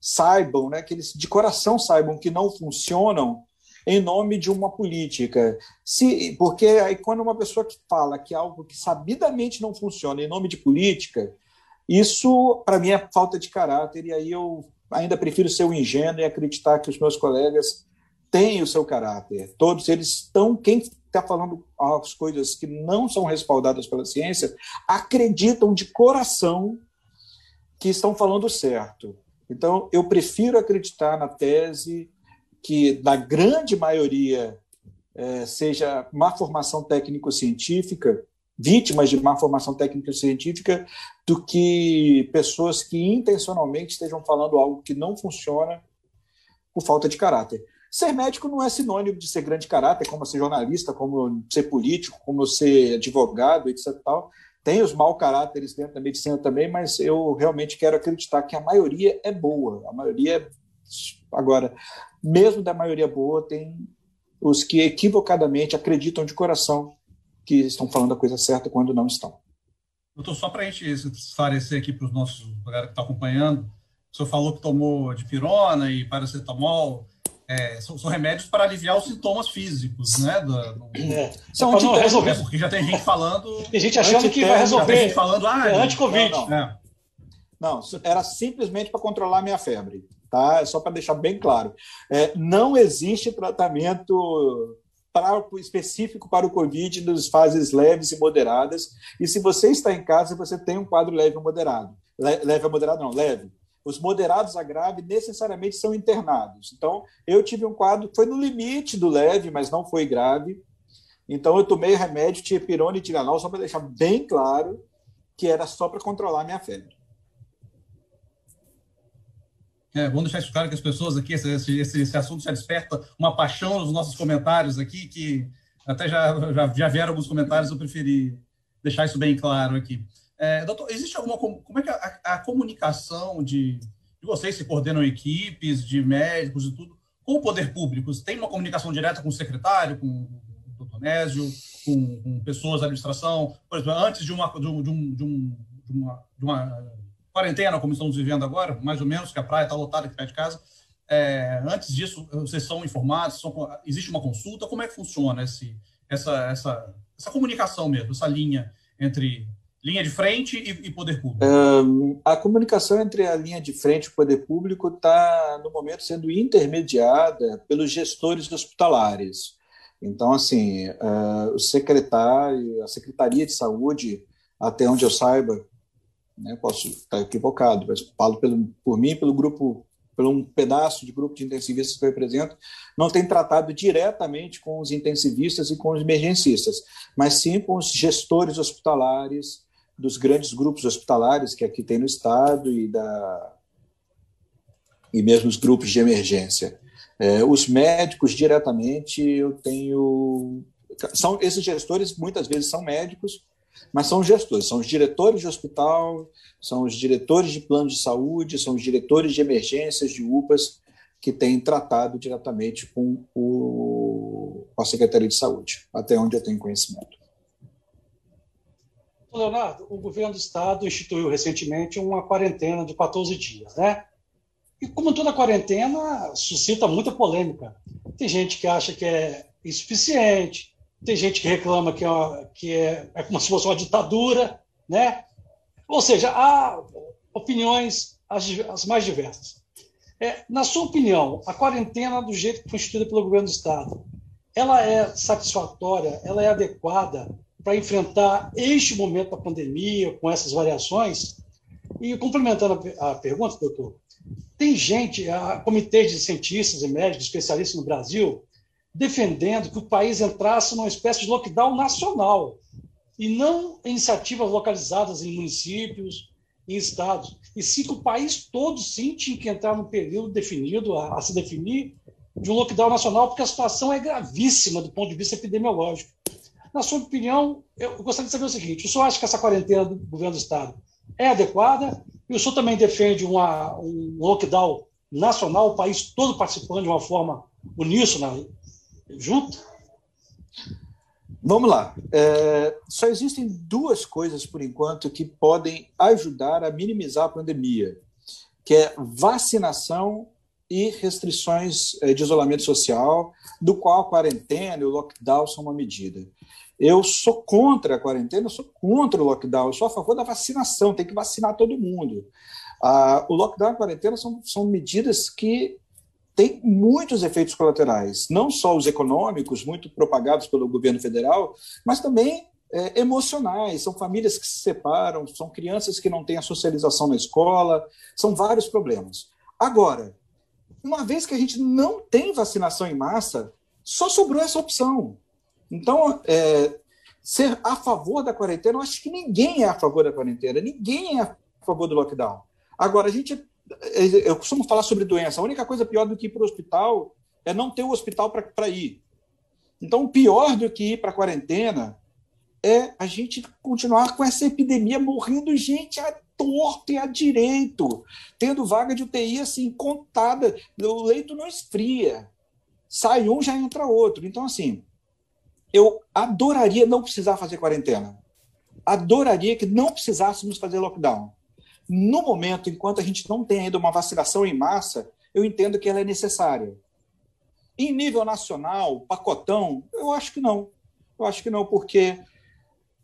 saibam, né, que eles de coração saibam que não funcionam em nome de uma política. Se, porque aí quando uma pessoa que fala que algo que sabidamente não funciona em nome de política, isso, para mim, é falta de caráter, e aí eu ainda prefiro ser um ingênuo e acreditar que os meus colegas têm o seu caráter. Todos eles estão. Quem está falando as coisas que não são respaldadas pela ciência acreditam de coração que estão falando certo. Então, eu prefiro acreditar na tese que, na grande maioria, é, seja má formação técnico-científica vítimas de má formação técnica científica do que pessoas que intencionalmente estejam falando algo que não funciona por falta de caráter. Ser médico não é sinônimo de ser grande caráter, como ser jornalista, como ser político, como ser advogado, etc. Tal. Tem os mau caráteres dentro da medicina também, mas eu realmente quero acreditar que a maioria é boa. A maioria, é, agora, mesmo da maioria boa, tem os que equivocadamente acreditam de coração que estão falando a coisa certa quando não estão. Doutor, só para a gente esclarecer aqui para os nossos galera que está acompanhando, o senhor falou que tomou dipirona e paracetamol, é, são, são, remédios para aliviar os sintomas físicos, né? Do, do... É, são é resolver. É, porque já tem gente falando. Tem gente achando que vai resolver. tem gente falando, ah, é anti-Covid. Não, não. É. não, era simplesmente para controlar minha febre, tá? Só para deixar bem claro. É, não existe tratamento para, específico para o Covid nas fases leves e moderadas. E se você está em casa, você tem um quadro leve ou moderado. leve ou moderado, não, leve. Os moderados a grave necessariamente são internados. Então, eu tive um quadro, foi no limite do leve, mas não foi grave. Então, eu tomei remédio, tipirona e tiranol, só para deixar bem claro que era só para controlar a minha febre. É, vamos deixar isso claro que as pessoas aqui, esse, esse, esse assunto já desperta uma paixão nos nossos comentários aqui, que até já, já, já vieram alguns comentários, eu preferi deixar isso bem claro aqui. É, doutor, existe alguma. Como é que a, a, comunicação de, de vocês se coordenam equipes, de médicos e tudo, com o poder público? Tem uma comunicação direta com o secretário, com o doutor Nésio, com, com pessoas da administração? Por exemplo, antes de uma, de, um, de, um, de, uma, de uma quarentena, como estamos vivendo agora, mais ou menos, que a praia está lotada aqui perto de casa. É, antes disso, vocês são informados? São, existe uma consulta? Como é que funciona esse, essa, essa, essa comunicação mesmo, essa linha entre linha de frente e, e poder público? Um, a comunicação entre a linha de frente e o poder público está, no momento, sendo intermediada pelos gestores hospitalares. Então, assim, uh, o secretário, a Secretaria de Saúde, até onde eu saiba, né? posso estar equivocado, mas falo pelo, por mim, pelo grupo, pelo um pedaço de grupo de intensivistas que eu represento, não tem tratado diretamente com os intensivistas e com os emergencistas, mas sim com os gestores hospitalares dos grandes grupos hospitalares que aqui tem no estado e da e mesmo os grupos de emergência. É, os médicos diretamente eu tenho são esses gestores muitas vezes são médicos, mas são gestores, são os diretores de hospital, são os diretores de plano de saúde, são os diretores de emergências de UPAs que têm tratado diretamente com, o, com a Secretaria de Saúde, até onde eu tenho conhecimento. Leonardo, o governo do estado instituiu recentemente uma quarentena de 14 dias, né? E como toda quarentena, suscita muita polêmica. Tem gente que acha que é insuficiente, tem gente que reclama que, é, uma, que é, é como se fosse uma ditadura, né? Ou seja, há opiniões as, as mais diversas. É, na sua opinião, a quarentena do jeito que foi instituída pelo governo do estado, ela é satisfatória, ela é adequada para enfrentar este momento da pandemia com essas variações? E complementando a pergunta, doutor, tem gente, a comitê de cientistas e médicos especialistas no Brasil, defendendo que o país entrasse numa espécie de lockdown nacional e não iniciativas localizadas em municípios, em estados, e sim que o país todo sim tinha que entrar num período definido, a, a se definir, de um lockdown nacional, porque a situação é gravíssima do ponto de vista epidemiológico. Na sua opinião, eu gostaria de saber o seguinte: o senhor acha que essa quarentena do governo do Estado é adequada? E o senhor também defende uma, um lockdown nacional, o país todo participando de uma forma uníssona, junto? Vamos lá. É, só existem duas coisas, por enquanto, que podem ajudar a minimizar a pandemia, que é vacinação e restrições é, de isolamento social, do qual a quarentena e o lockdown são uma medida. Eu sou contra a quarentena, eu sou contra o lockdown, eu sou a favor da vacinação, tem que vacinar todo mundo. Ah, o lockdown e a quarentena são, são medidas que têm muitos efeitos colaterais, não só os econômicos, muito propagados pelo governo federal, mas também é, emocionais. São famílias que se separam, são crianças que não têm a socialização na escola, são vários problemas. Agora, uma vez que a gente não tem vacinação em massa, só sobrou essa opção. Então, é, ser a favor da quarentena, eu acho que ninguém é a favor da quarentena, ninguém é a favor do lockdown. Agora, a gente. Eu costumo falar sobre doença. A única coisa pior do que ir para o hospital é não ter o hospital para ir. Então, pior do que ir para a quarentena é a gente continuar com essa epidemia morrendo gente à torta e à direito, tendo vaga de UTI assim contada, o leito não esfria. Sai um, já entra outro. Então, assim, eu adoraria não precisar fazer quarentena. Adoraria que não precisássemos fazer lockdown. No momento, enquanto a gente não tem ainda uma vacinação em massa, eu entendo que ela é necessária. Em nível nacional, pacotão, eu acho que não. Eu acho que não, porque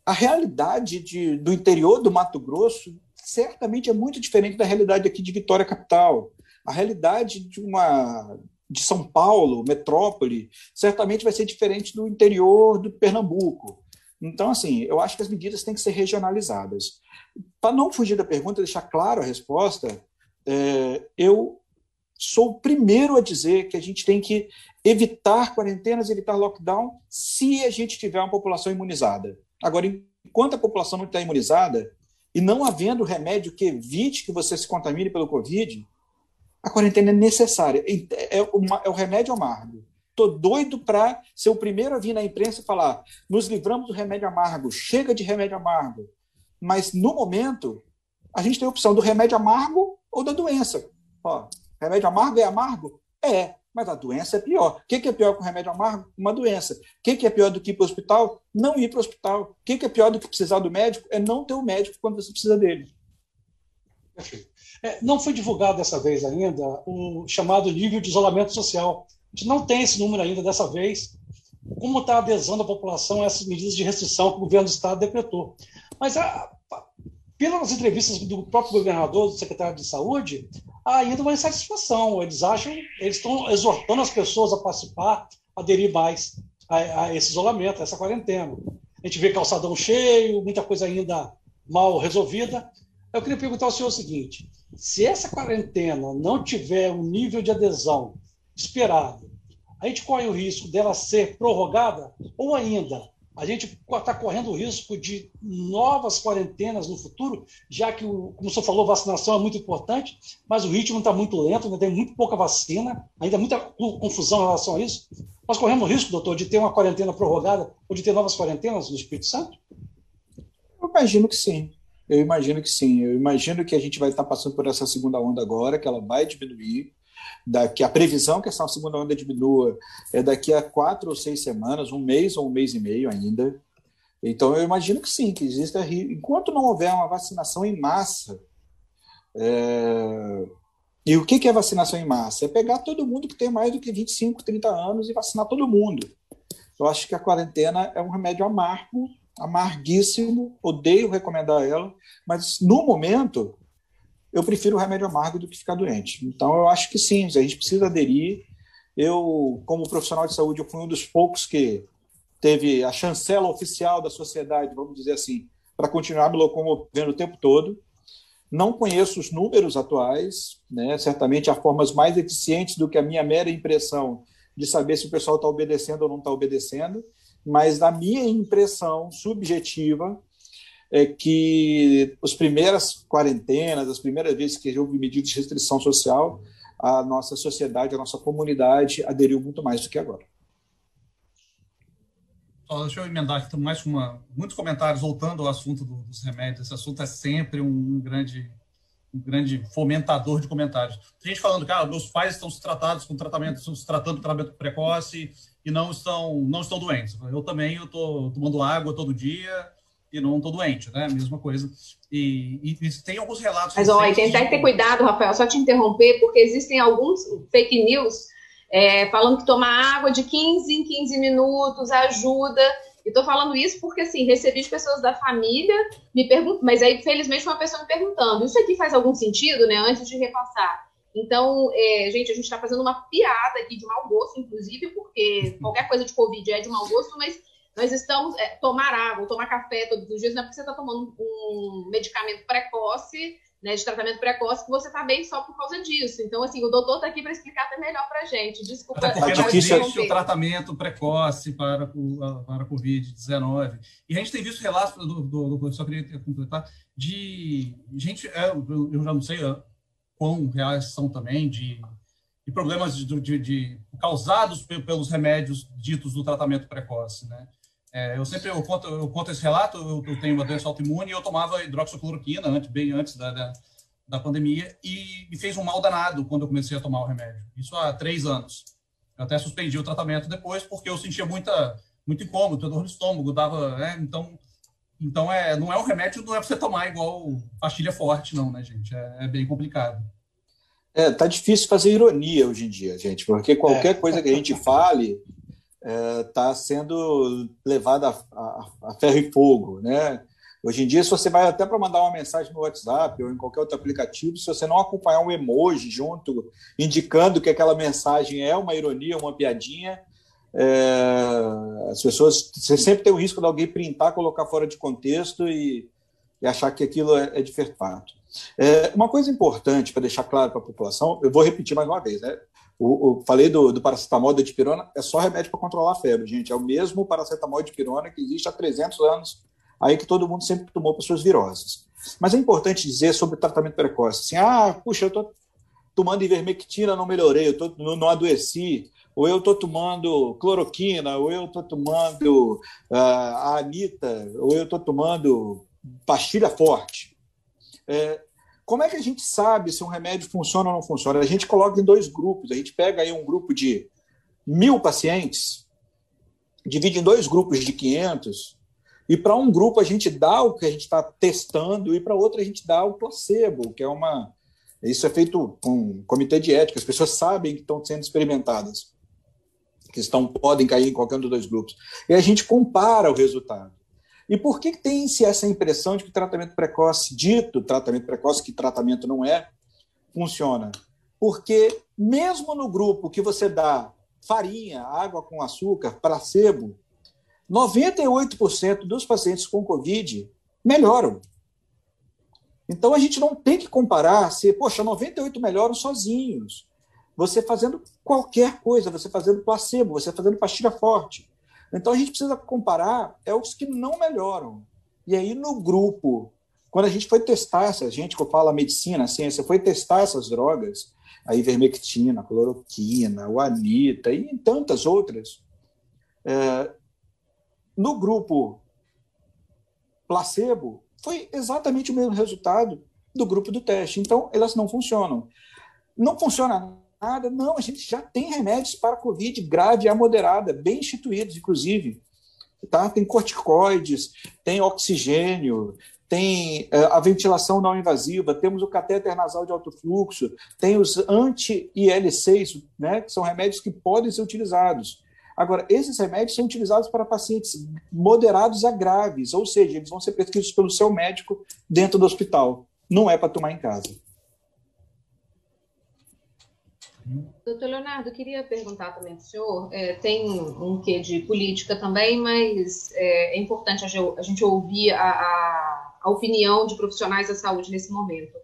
a realidade de, do interior do Mato Grosso certamente é muito diferente da realidade aqui de Vitória Capital. A realidade de uma de São Paulo, metrópole, certamente vai ser diferente do interior do Pernambuco. Então, assim, eu acho que as medidas têm que ser regionalizadas. Para não fugir da pergunta, deixar claro a resposta, é, eu sou o primeiro a dizer que a gente tem que evitar quarentenas, evitar lockdown, se a gente tiver uma população imunizada. Agora, enquanto a população não está imunizada, e não havendo remédio que evite que você se contamine pelo Covid, a quarentena é necessária. É, uma, é o remédio amargo. Estou doido para ser o primeiro a vir na imprensa e falar: nos livramos do remédio amargo, chega de remédio amargo. Mas, no momento, a gente tem a opção do remédio amargo ou da doença. Ó, remédio amargo é amargo? É, mas a doença é pior. O que é pior que o remédio amargo? Uma doença. O que é pior do que ir para o hospital? Não ir para o hospital. O que é pior do que precisar do médico? É não ter o médico quando você precisa dele. Perfeito. É, não foi divulgado dessa vez ainda o chamado nível de isolamento social. A gente não tem esse número ainda dessa vez. Como está a adesão da população a essas medidas de restrição que o governo do Estado decretou. Mas, a, pelas entrevistas do próprio governador, do secretário de Saúde, há ainda uma insatisfação. Eles acham, eles estão exortando as pessoas a participar, a aderir mais a, a esse isolamento, a essa quarentena. A gente vê calçadão cheio, muita coisa ainda mal resolvida. Eu queria perguntar ao senhor o seguinte: se essa quarentena não tiver um nível de adesão esperado, a gente corre o risco dela ser prorrogada ou ainda a gente está correndo o risco de novas quarentenas no futuro, já que, como o senhor falou, vacinação é muito importante, mas o ritmo está muito lento, ainda tem muito pouca vacina, ainda muita confusão em relação a isso. Nós corremos risco, doutor, de ter uma quarentena prorrogada ou de ter novas quarentenas no Espírito Santo? Eu imagino que sim. Eu imagino que sim. Eu imagino que a gente vai estar passando por essa segunda onda agora, que ela vai diminuir. Daqui a previsão que essa segunda onda diminua é daqui a quatro ou seis semanas, um mês ou um mês e meio ainda. Então eu imagino que sim, que exista enquanto não houver uma vacinação em massa. É... E o que é vacinação em massa? É pegar todo mundo que tem mais do que 25, 30 anos e vacinar todo mundo. Eu acho que a quarentena é um remédio amargo, amarguíssimo, odeio recomendar ela, mas no momento eu prefiro o remédio amargo do que ficar doente. Então eu acho que sim, a gente precisa aderir. Eu, como profissional de saúde, eu fui um dos poucos que teve a chancela oficial da sociedade, vamos dizer assim, para continuar me locomovendo o tempo todo. Não conheço os números atuais, né? certamente há formas mais eficientes do que a minha mera impressão de saber se o pessoal está obedecendo ou não está obedecendo, mas na minha impressão subjetiva é que as primeiras quarentenas, as primeiras vezes que houve medidas de restrição social, a nossa sociedade, a nossa comunidade aderiu muito mais do que agora. Deixa eu emendar aqui mais uma. Muitos comentários voltando ao assunto dos remédios. Esse assunto é sempre um grande, um grande fomentador de comentários. Tem gente falando que ah, meus pais estão se tratados com tratamento, estão se tratando tratamento precoce e não estão, não estão doentes. Eu também eu estou tomando água todo dia e não estou doente, né? Mesma coisa. E, e, e tem alguns relatos. Mas olha, tem que ter cuidado, Rafael, só te interromper, porque existem alguns fake news é, falando que tomar água de 15 em 15 minutos ajuda. E tô falando isso porque, assim, recebi de pessoas da família me perguntando, mas aí, felizmente, uma pessoa me perguntando: isso aqui faz algum sentido, né? Antes de repassar. Então, é, gente, a gente está fazendo uma piada aqui de mau gosto, inclusive, porque qualquer coisa de Covid é de mau gosto, mas nós estamos. É, tomar água, tomar café todos os dias, não é porque você está tomando um medicamento precoce né, de tratamento precoce, que você está bem só por causa disso. Então, assim, o doutor está aqui para explicar até melhor para a gente. Desculpa. Até porque não existe o tratamento precoce para, para a Covid-19. E a gente tem visto relatos, do, do, do, só queria completar, de gente, é, eu já não sei é, quão reais são também, de, de problemas de, de, de causados pelos remédios ditos do tratamento precoce, né? É, eu sempre eu conto, eu conto esse relato, eu, eu, tenho uma doença autoimune e eu tomava hidroxicloroquina antes, bem antes da, da, da pandemia e me fez um mal danado quando eu comecei a tomar o remédio. Isso há três anos. Eu até suspendi o tratamento depois porque eu sentia muita, muito incômodo, dor no estômago, dava, né? Então, então é, não é um remédio, não é para você tomar igual pastilha forte, não, né, gente? É, é bem complicado. É, tá difícil fazer ironia hoje em dia, gente, porque qualquer é. coisa que a gente fale está é, sendo levada a, a, a, ferro e fogo, né? Hoje em dia, se você vai até para mandar uma mensagem no WhatsApp ou em qualquer outro aplicativo, se você não acompanhar um emoji junto, indicando que aquela mensagem é uma ironia, uma piadinha, é, as pessoas você sempre tem o risco de alguém printar, colocar fora de contexto e, e achar que aquilo é, é de fato. É, uma coisa importante para deixar claro para a população, eu vou repetir mais uma vez, né? O, o, falei do, do paracetamol da dipirona, é só remédio para controlar a febre, gente. É o mesmo paracetamol de dipirona que existe há 300 anos, aí que todo mundo sempre tomou para suas viroses. Mas é importante dizer sobre o tratamento precoce. Assim, ah, puxa, eu estou tomando ivermectina, não melhorei, eu tô, não, não adoeci, ou eu estou tomando cloroquina, ou eu estou tomando uh, a anita, ou eu estou tomando pastilha forte. É, como é que a gente sabe se um remédio funciona ou não funciona? A gente coloca em dois grupos. A gente pega aí um grupo de mil pacientes, divide em dois grupos de 500, e para um grupo a gente dá o que a gente está testando, e para outro a gente dá o placebo, que é uma. Isso é feito com um comitê de ética, as pessoas sabem que estão sendo experimentadas, que estão, podem cair em qualquer um dos dois grupos. E a gente compara o resultado. E por que tem-se essa impressão de que o tratamento precoce, dito tratamento precoce, que tratamento não é, funciona? Porque mesmo no grupo que você dá farinha, água com açúcar, placebo, 98% dos pacientes com Covid melhoram. Então a gente não tem que comparar se, poxa, 98 melhoram sozinhos. Você fazendo qualquer coisa, você fazendo placebo, você fazendo pastilha forte. Então a gente precisa comparar é os que não melhoram. E aí no grupo, quando a gente foi testar essa gente que eu falo a medicina, a ciência, foi testar essas drogas, a ivermectina, a cloroquina, o anita e tantas outras. É, no grupo placebo, foi exatamente o mesmo resultado do grupo do teste. Então, elas não funcionam. Não funciona nada? Não, a gente já tem remédios para Covid grave a moderada, bem instituídos, inclusive. Tá? Tem corticoides, tem oxigênio, tem uh, a ventilação não invasiva, temos o catéter nasal de alto fluxo, tem os anti-IL6, né, que são remédios que podem ser utilizados. Agora, esses remédios são utilizados para pacientes moderados a graves, ou seja, eles vão ser prescritos pelo seu médico dentro do hospital. Não é para tomar em casa. Doutor Leonardo, queria perguntar também para o senhor, é, tem um quê de política também, mas é, é importante a, gente ouvir a, a, a, opinião de profissionais da saúde nesse momento.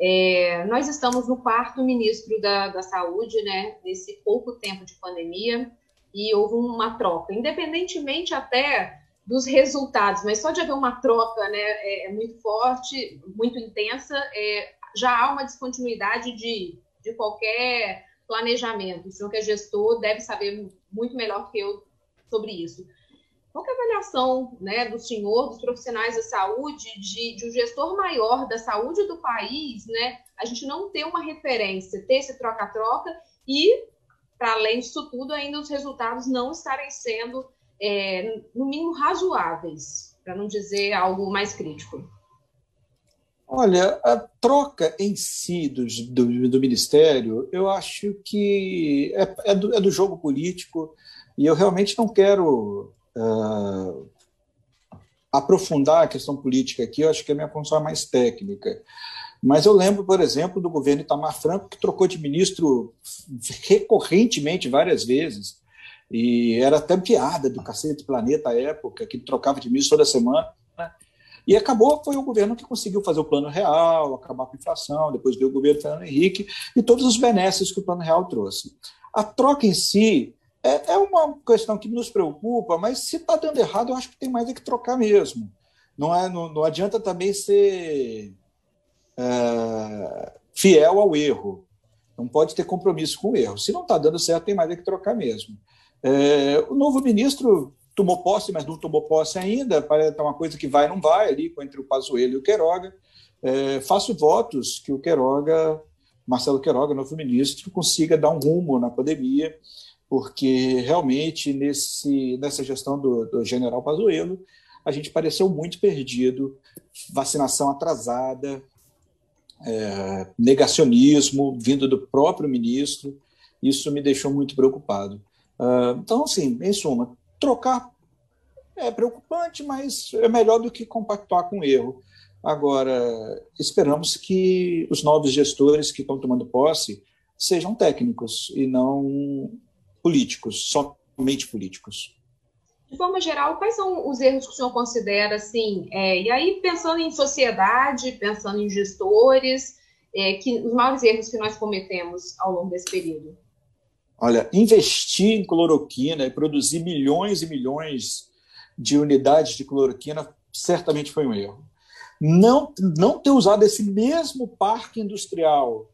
É, nós estamos no quarto ministro da, da saúde, né, nesse pouco tempo de pandemia, e houve uma troca, independentemente até dos resultados, mas só de haver uma troca né, é, é muito forte, muito intensa, é, já há uma descontinuidade de, de qualquer planejamento. O senhor que é gestor deve saber muito melhor que eu sobre isso. Qual é a avaliação né, do senhor, dos profissionais da saúde, de, de um gestor maior da saúde do país, né, a gente não ter uma referência, ter esse troca-troca e para além disso tudo, ainda os resultados não estarem sendo, é, no mínimo, razoáveis, para não dizer algo mais crítico. Olha, a troca em si do, do, do Ministério, eu acho que é, é, do, é, do, jogo político e eu realmente não quero uh, aprofundar a questão política aqui, eu acho que a minha função é mais técnica. Mas eu lembro, por exemplo, do governo Itamar Franco, que trocou de ministro recorrentemente, várias vezes. E era até piada do Cacete Planeta à época, que trocava de ministro toda semana. E acabou, foi o governo que conseguiu fazer o plano real, acabar com a inflação, depois veio o governo Fernando Henrique, e todos os benesses que o plano real trouxe. A troca em si é, é uma questão que nos preocupa, mas se está dando errado, eu acho que tem mais é que trocar mesmo. Não, é, não, não adianta também ser é, fiel ao erro. Não pode ter compromisso com o erro. Se não está dando certo, tem mais é que trocar mesmo. É, o novo ministro tomou posse, mas não tomou posse ainda. Parece estar uma coisa que vai não vai ali entre o Pazuello e o Queiroga. É, faço votos que o Queiroga, Marcelo Queiroga, novo ministro, consiga dar um rumo na pandemia, porque realmente nesse, nessa gestão do, do general Pazuello, a gente pareceu muito perdido, vacinação atrasada, é, negacionismo vindo do próprio ministro. Isso me deixou muito preocupado. Uh, então, assim, em suma, trocar é preocupante, mas é melhor do que compactuar com erro. Agora, esperamos que os novos gestores que estão tomando posse sejam técnicos e não políticos, somente políticos. De forma geral, quais são os erros que o senhor considera, assim, é, e aí pensando em sociedade, pensando em gestores, é, que os maiores erros que nós cometemos ao longo desse período? Olha, investir em cloroquina e produzir milhões e milhões de unidades de cloroquina certamente foi um erro. Não, não ter usado esse mesmo parque industrial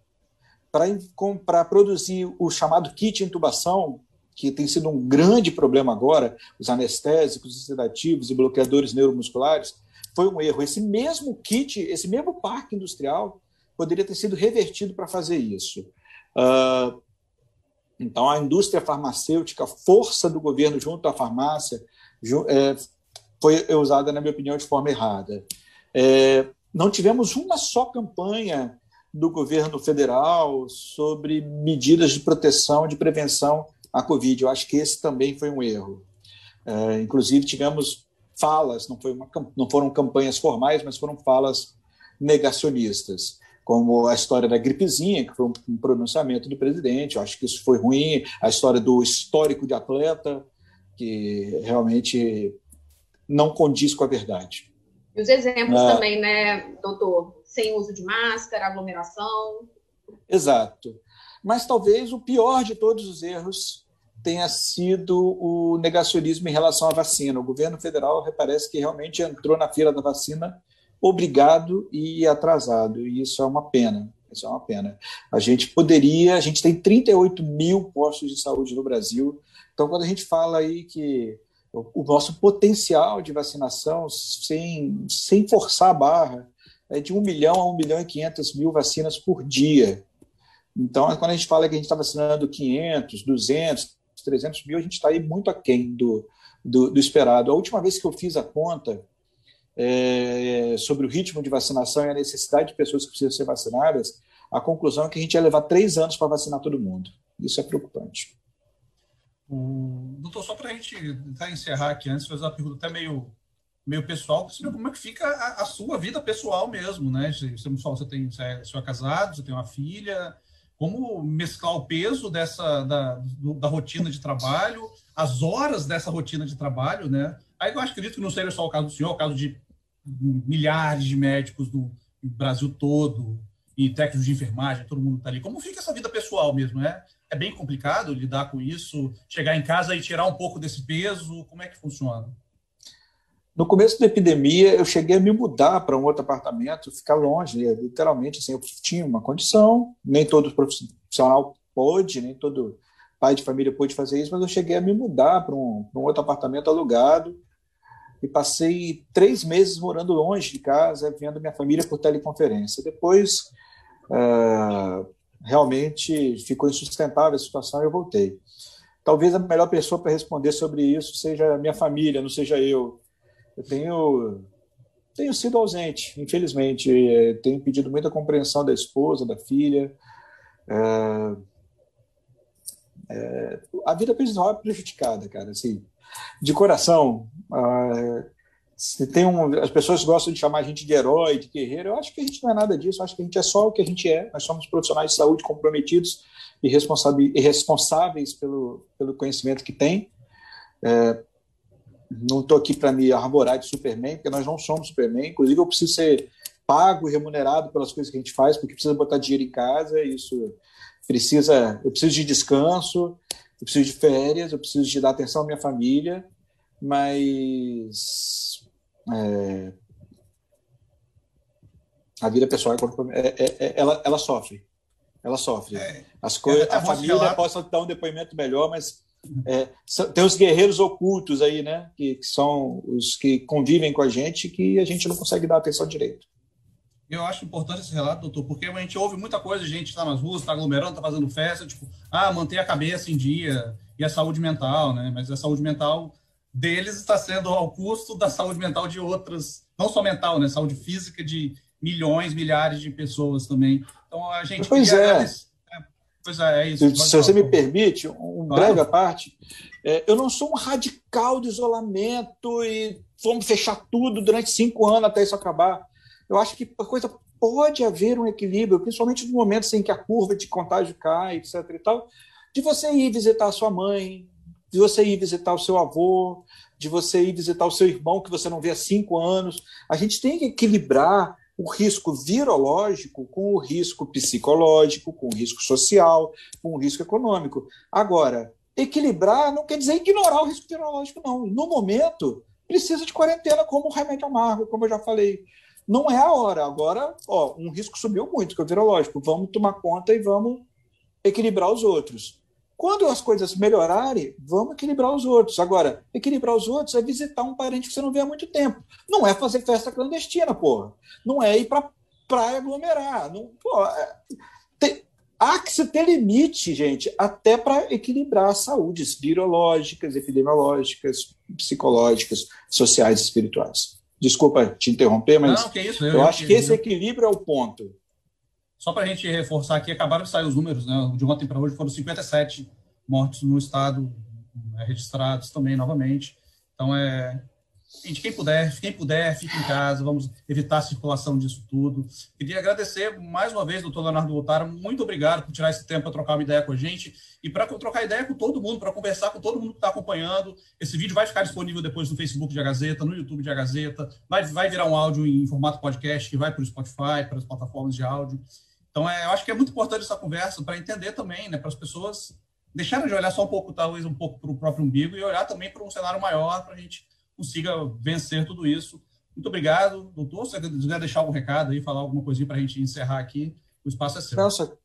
para produzir o chamado kit intubação, que tem sido um grande problema agora, os anestésicos, os sedativos e bloqueadores neuromusculares, foi um erro. Esse mesmo kit, esse mesmo parque industrial, poderia ter sido revertido para fazer isso. Uh, então, a indústria farmacêutica, a força do governo junto à farmácia, é, foi usada, na minha opinião, de forma errada. É, não tivemos uma só campanha do governo federal sobre medidas de proteção, de prevenção a Covid. Eu acho que esse também foi um erro. É, inclusive, tivemos falas, não, uma, não foram campanhas formais, mas foram falas negacionistas, como a história da gripezinha, que foi um pronunciamento do presidente, eu acho que isso foi ruim, a história do histórico de atleta, que realmente não condiz com a verdade. E os exemplos ah, também, né, doutor? Sem uso de máscara, aglomeração. Exato. Mas talvez o pior de todos os erros tenha sido o negacionismo em relação à vacina. O governo federal parece que realmente entrou na fila da vacina obrigado e atrasado, e isso é uma pena. Isso é uma pena. A gente poderia, a gente tem 38 mil postos de saúde no Brasil. Então, quando a gente fala aí que o nosso potencial de vacinação, sem, sem forçar a barra, é de 1 milhão a 1 milhão e 500 mil vacinas por dia. Então, quando a gente fala que a gente está vacinando 500, 200, 300 mil, a gente está aí muito aquém do, do, do esperado. A última vez que eu fiz a conta, é, sobre o ritmo de vacinação e a necessidade de pessoas que precisam ser vacinadas, a conclusão é que a gente ia levar três anos para vacinar todo mundo. Isso é preocupante. O... Doutor, só para a gente tentar encerrar aqui antes, fazer uma pergunta até meio, meio pessoal, como é que fica a, a sua vida pessoal mesmo, né? Você você, tem, você é, você é casado, você tem uma filha, como mesclar o peso dessa da, da rotina de trabalho, as horas dessa rotina de trabalho, né? Aí eu acredito que não seja só o caso do senhor, é o caso de milhares de médicos do Brasil todo, e técnicos de enfermagem, todo mundo está ali. Como fica essa vida pessoal mesmo? É, é bem complicado lidar com isso? Chegar em casa e tirar um pouco desse peso? Como é que funciona? No começo da epidemia, eu cheguei a me mudar para um outro apartamento, ficar longe, né? literalmente. Assim, eu tinha uma condição, nem todo profissional pôde, nem todo pai de família pôde fazer isso, mas eu cheguei a me mudar para um, um outro apartamento alugado, e passei três meses morando longe de casa, vendo minha família por teleconferência. Depois, uh, realmente ficou insustentável a situação e eu voltei. Talvez a melhor pessoa para responder sobre isso seja a minha família, não seja eu. Eu tenho tenho sido ausente, infelizmente. Tenho pedido muita compreensão da esposa, da filha. É, é, a vida pessoal é prejudicada, cara. Assim, de coração, uh, tem um, as pessoas gostam de chamar a gente de herói, de guerreiro. Eu acho que a gente não é nada disso. Eu acho que a gente é só o que a gente é. Nós somos profissionais de saúde comprometidos e, e responsáveis pelo, pelo conhecimento que tem. É, não estou aqui para me arvorar de Superman, porque nós não somos Superman. Inclusive, eu preciso ser pago e remunerado pelas coisas que a gente faz, porque precisa botar dinheiro em casa. Isso precisa. Eu preciso de descanso eu preciso de férias, eu preciso de dar atenção à minha família, mas é, a vida pessoal é, é, é, ela, ela sofre, ela sofre. É. As coisas, a família possa dar um depoimento melhor, mas é, tem os guerreiros ocultos aí, né? Que, que, são os que convivem com a gente que a gente não consegue dar atenção direito. Eu acho importante esse relato, doutor, porque a gente ouve muita coisa, a gente está nas ruas, está aglomerando, está fazendo festa, tipo, ah, manter a cabeça em dia e a saúde mental, né? Mas a saúde mental deles está sendo ao custo da saúde mental de outras, não só mental, né? Saúde física de milhões, milhares de pessoas também. Então a gente. Pois é. é. Pois é, é isso. Se, se você me permite, um claro. breve à parte, é, eu não sou um radical de isolamento e vamos fechar tudo durante cinco anos até isso acabar eu acho que a coisa pode haver um equilíbrio, principalmente no momento em que a curva de contágio cai, etc. e tal, de você ir visitar a sua mãe, de você ir visitar o seu avô, de você ir visitar o seu irmão que você não vê há cinco anos. A gente tem que equilibrar o risco virológico com o risco psicológico, com o risco social, com o risco econômico. Agora, equilibrar não quer dizer ignorar o risco virológico, não. No momento, precisa de quarentena como remédio amargo, como eu já falei não é a hora. Agora, ó, um risco subiu muito, que é virológico. Vamos tomar conta e vamos equilibrar os outros. Quando as coisas melhorarem, vamos equilibrar os outros. Agora, equilibrar os outros é visitar um parente que você não vê há muito tempo. Não é fazer festa clandestina, porra. Não é ir para praia aglomerar. Não, é, tem, há que se ter limite, gente, até para equilibrar saúdes virológicas, epidemiológicas, psicológicas, sociais e espirituais. Desculpa te interromper, mas Não, que isso, eu, eu acho que esse equilíbrio é o ponto. Só para a gente reforçar aqui, acabaram de sair os números, né? De ontem para hoje foram 57 mortos no estado né, registrados também novamente. Então é Gente, quem puder, quem puder, fique em casa, vamos evitar a circulação disso tudo. Queria agradecer mais uma vez, doutor Leonardo Voltaro, muito obrigado por tirar esse tempo para trocar uma ideia com a gente e para trocar ideia com todo mundo, para conversar com todo mundo que está acompanhando. Esse vídeo vai ficar disponível depois no Facebook de Gazeta, no YouTube de Gazeta, vai, vai virar um áudio em formato podcast que vai para o Spotify, para as plataformas de áudio. Então, é, eu acho que é muito importante essa conversa para entender também, né, para as pessoas deixarem de olhar só um pouco, talvez um pouco para o próprio umbigo e olhar também para um cenário maior para a gente consiga vencer tudo isso. Muito obrigado, doutor. Se quiser deixar algum recado aí, falar alguma coisinha para a gente encerrar aqui, o espaço é seu. Não, só,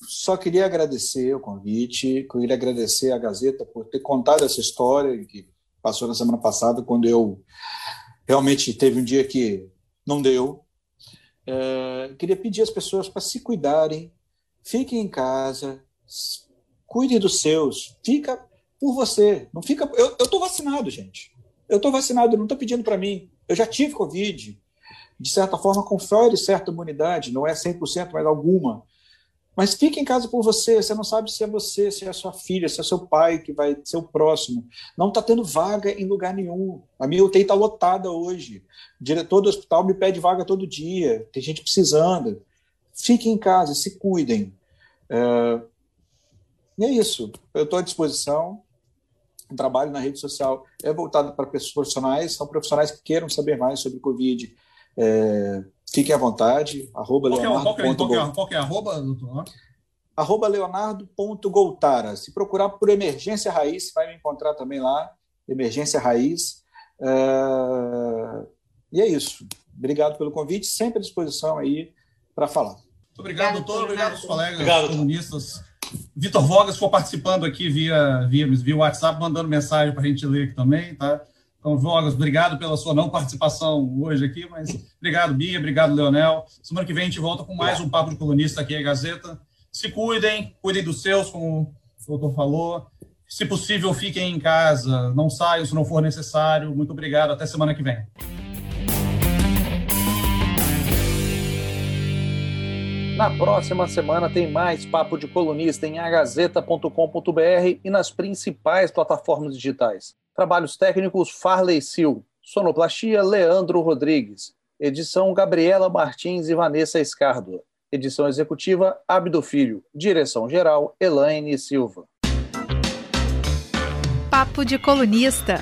só queria agradecer o convite, queria agradecer a Gazeta por ter contado essa história que passou na semana passada, quando eu realmente teve um dia que não deu. É, queria pedir às pessoas para se cuidarem, fiquem em casa, cuidem dos seus, fica por você, não fica. Eu estou vacinado, gente. Eu estou vacinado, não estou pedindo para mim. Eu já tive Covid. De certa forma, confere certa imunidade, não é 100%, mas alguma. Mas fique em casa por você. Você não sabe se é você, se é sua filha, se é seu pai que vai ser o próximo. Não está tendo vaga em lugar nenhum. A minha UTI está lotada hoje. O diretor do hospital me pede vaga todo dia. Tem gente precisando. Fiquem em casa, se cuidem. É... E é isso. Eu estou à disposição. O trabalho na rede social é voltado para pessoas profissionais, são profissionais que queiram saber mais sobre Covid. É, Fiquem à vontade. Arroba qual, Leonardo. Qual, é, qual, é, qual é arroba, doutor? Arroba leonardo.goltara. Se procurar por Emergência Raiz, vai me encontrar também lá. Emergência Raiz. É... E é isso. Obrigado pelo convite. Sempre à disposição aí para falar. Muito obrigado, doutor. Obrigado aos colegas obrigado, comunistas. Vitor Vogas for participando aqui via, via, via WhatsApp, mandando mensagem para a gente ler aqui também, tá? Então, Vogas, obrigado pela sua não participação hoje aqui, mas obrigado, Bia, obrigado, Leonel. Semana que vem a gente volta com mais um Papo de Colunista aqui na Gazeta. Se cuidem, cuidem dos seus, como o doutor falou. Se possível, fiquem em casa, não saiam se não for necessário. Muito obrigado, até semana que vem. Na próxima semana tem mais Papo de Colunista em agazeta.com.br e nas principais plataformas digitais. Trabalhos técnicos Farley Sil. Sonoplastia Leandro Rodrigues. Edição Gabriela Martins e Vanessa Escardo. Edição executiva Abdo Filho. Direção geral Elaine Silva. Papo de colunista.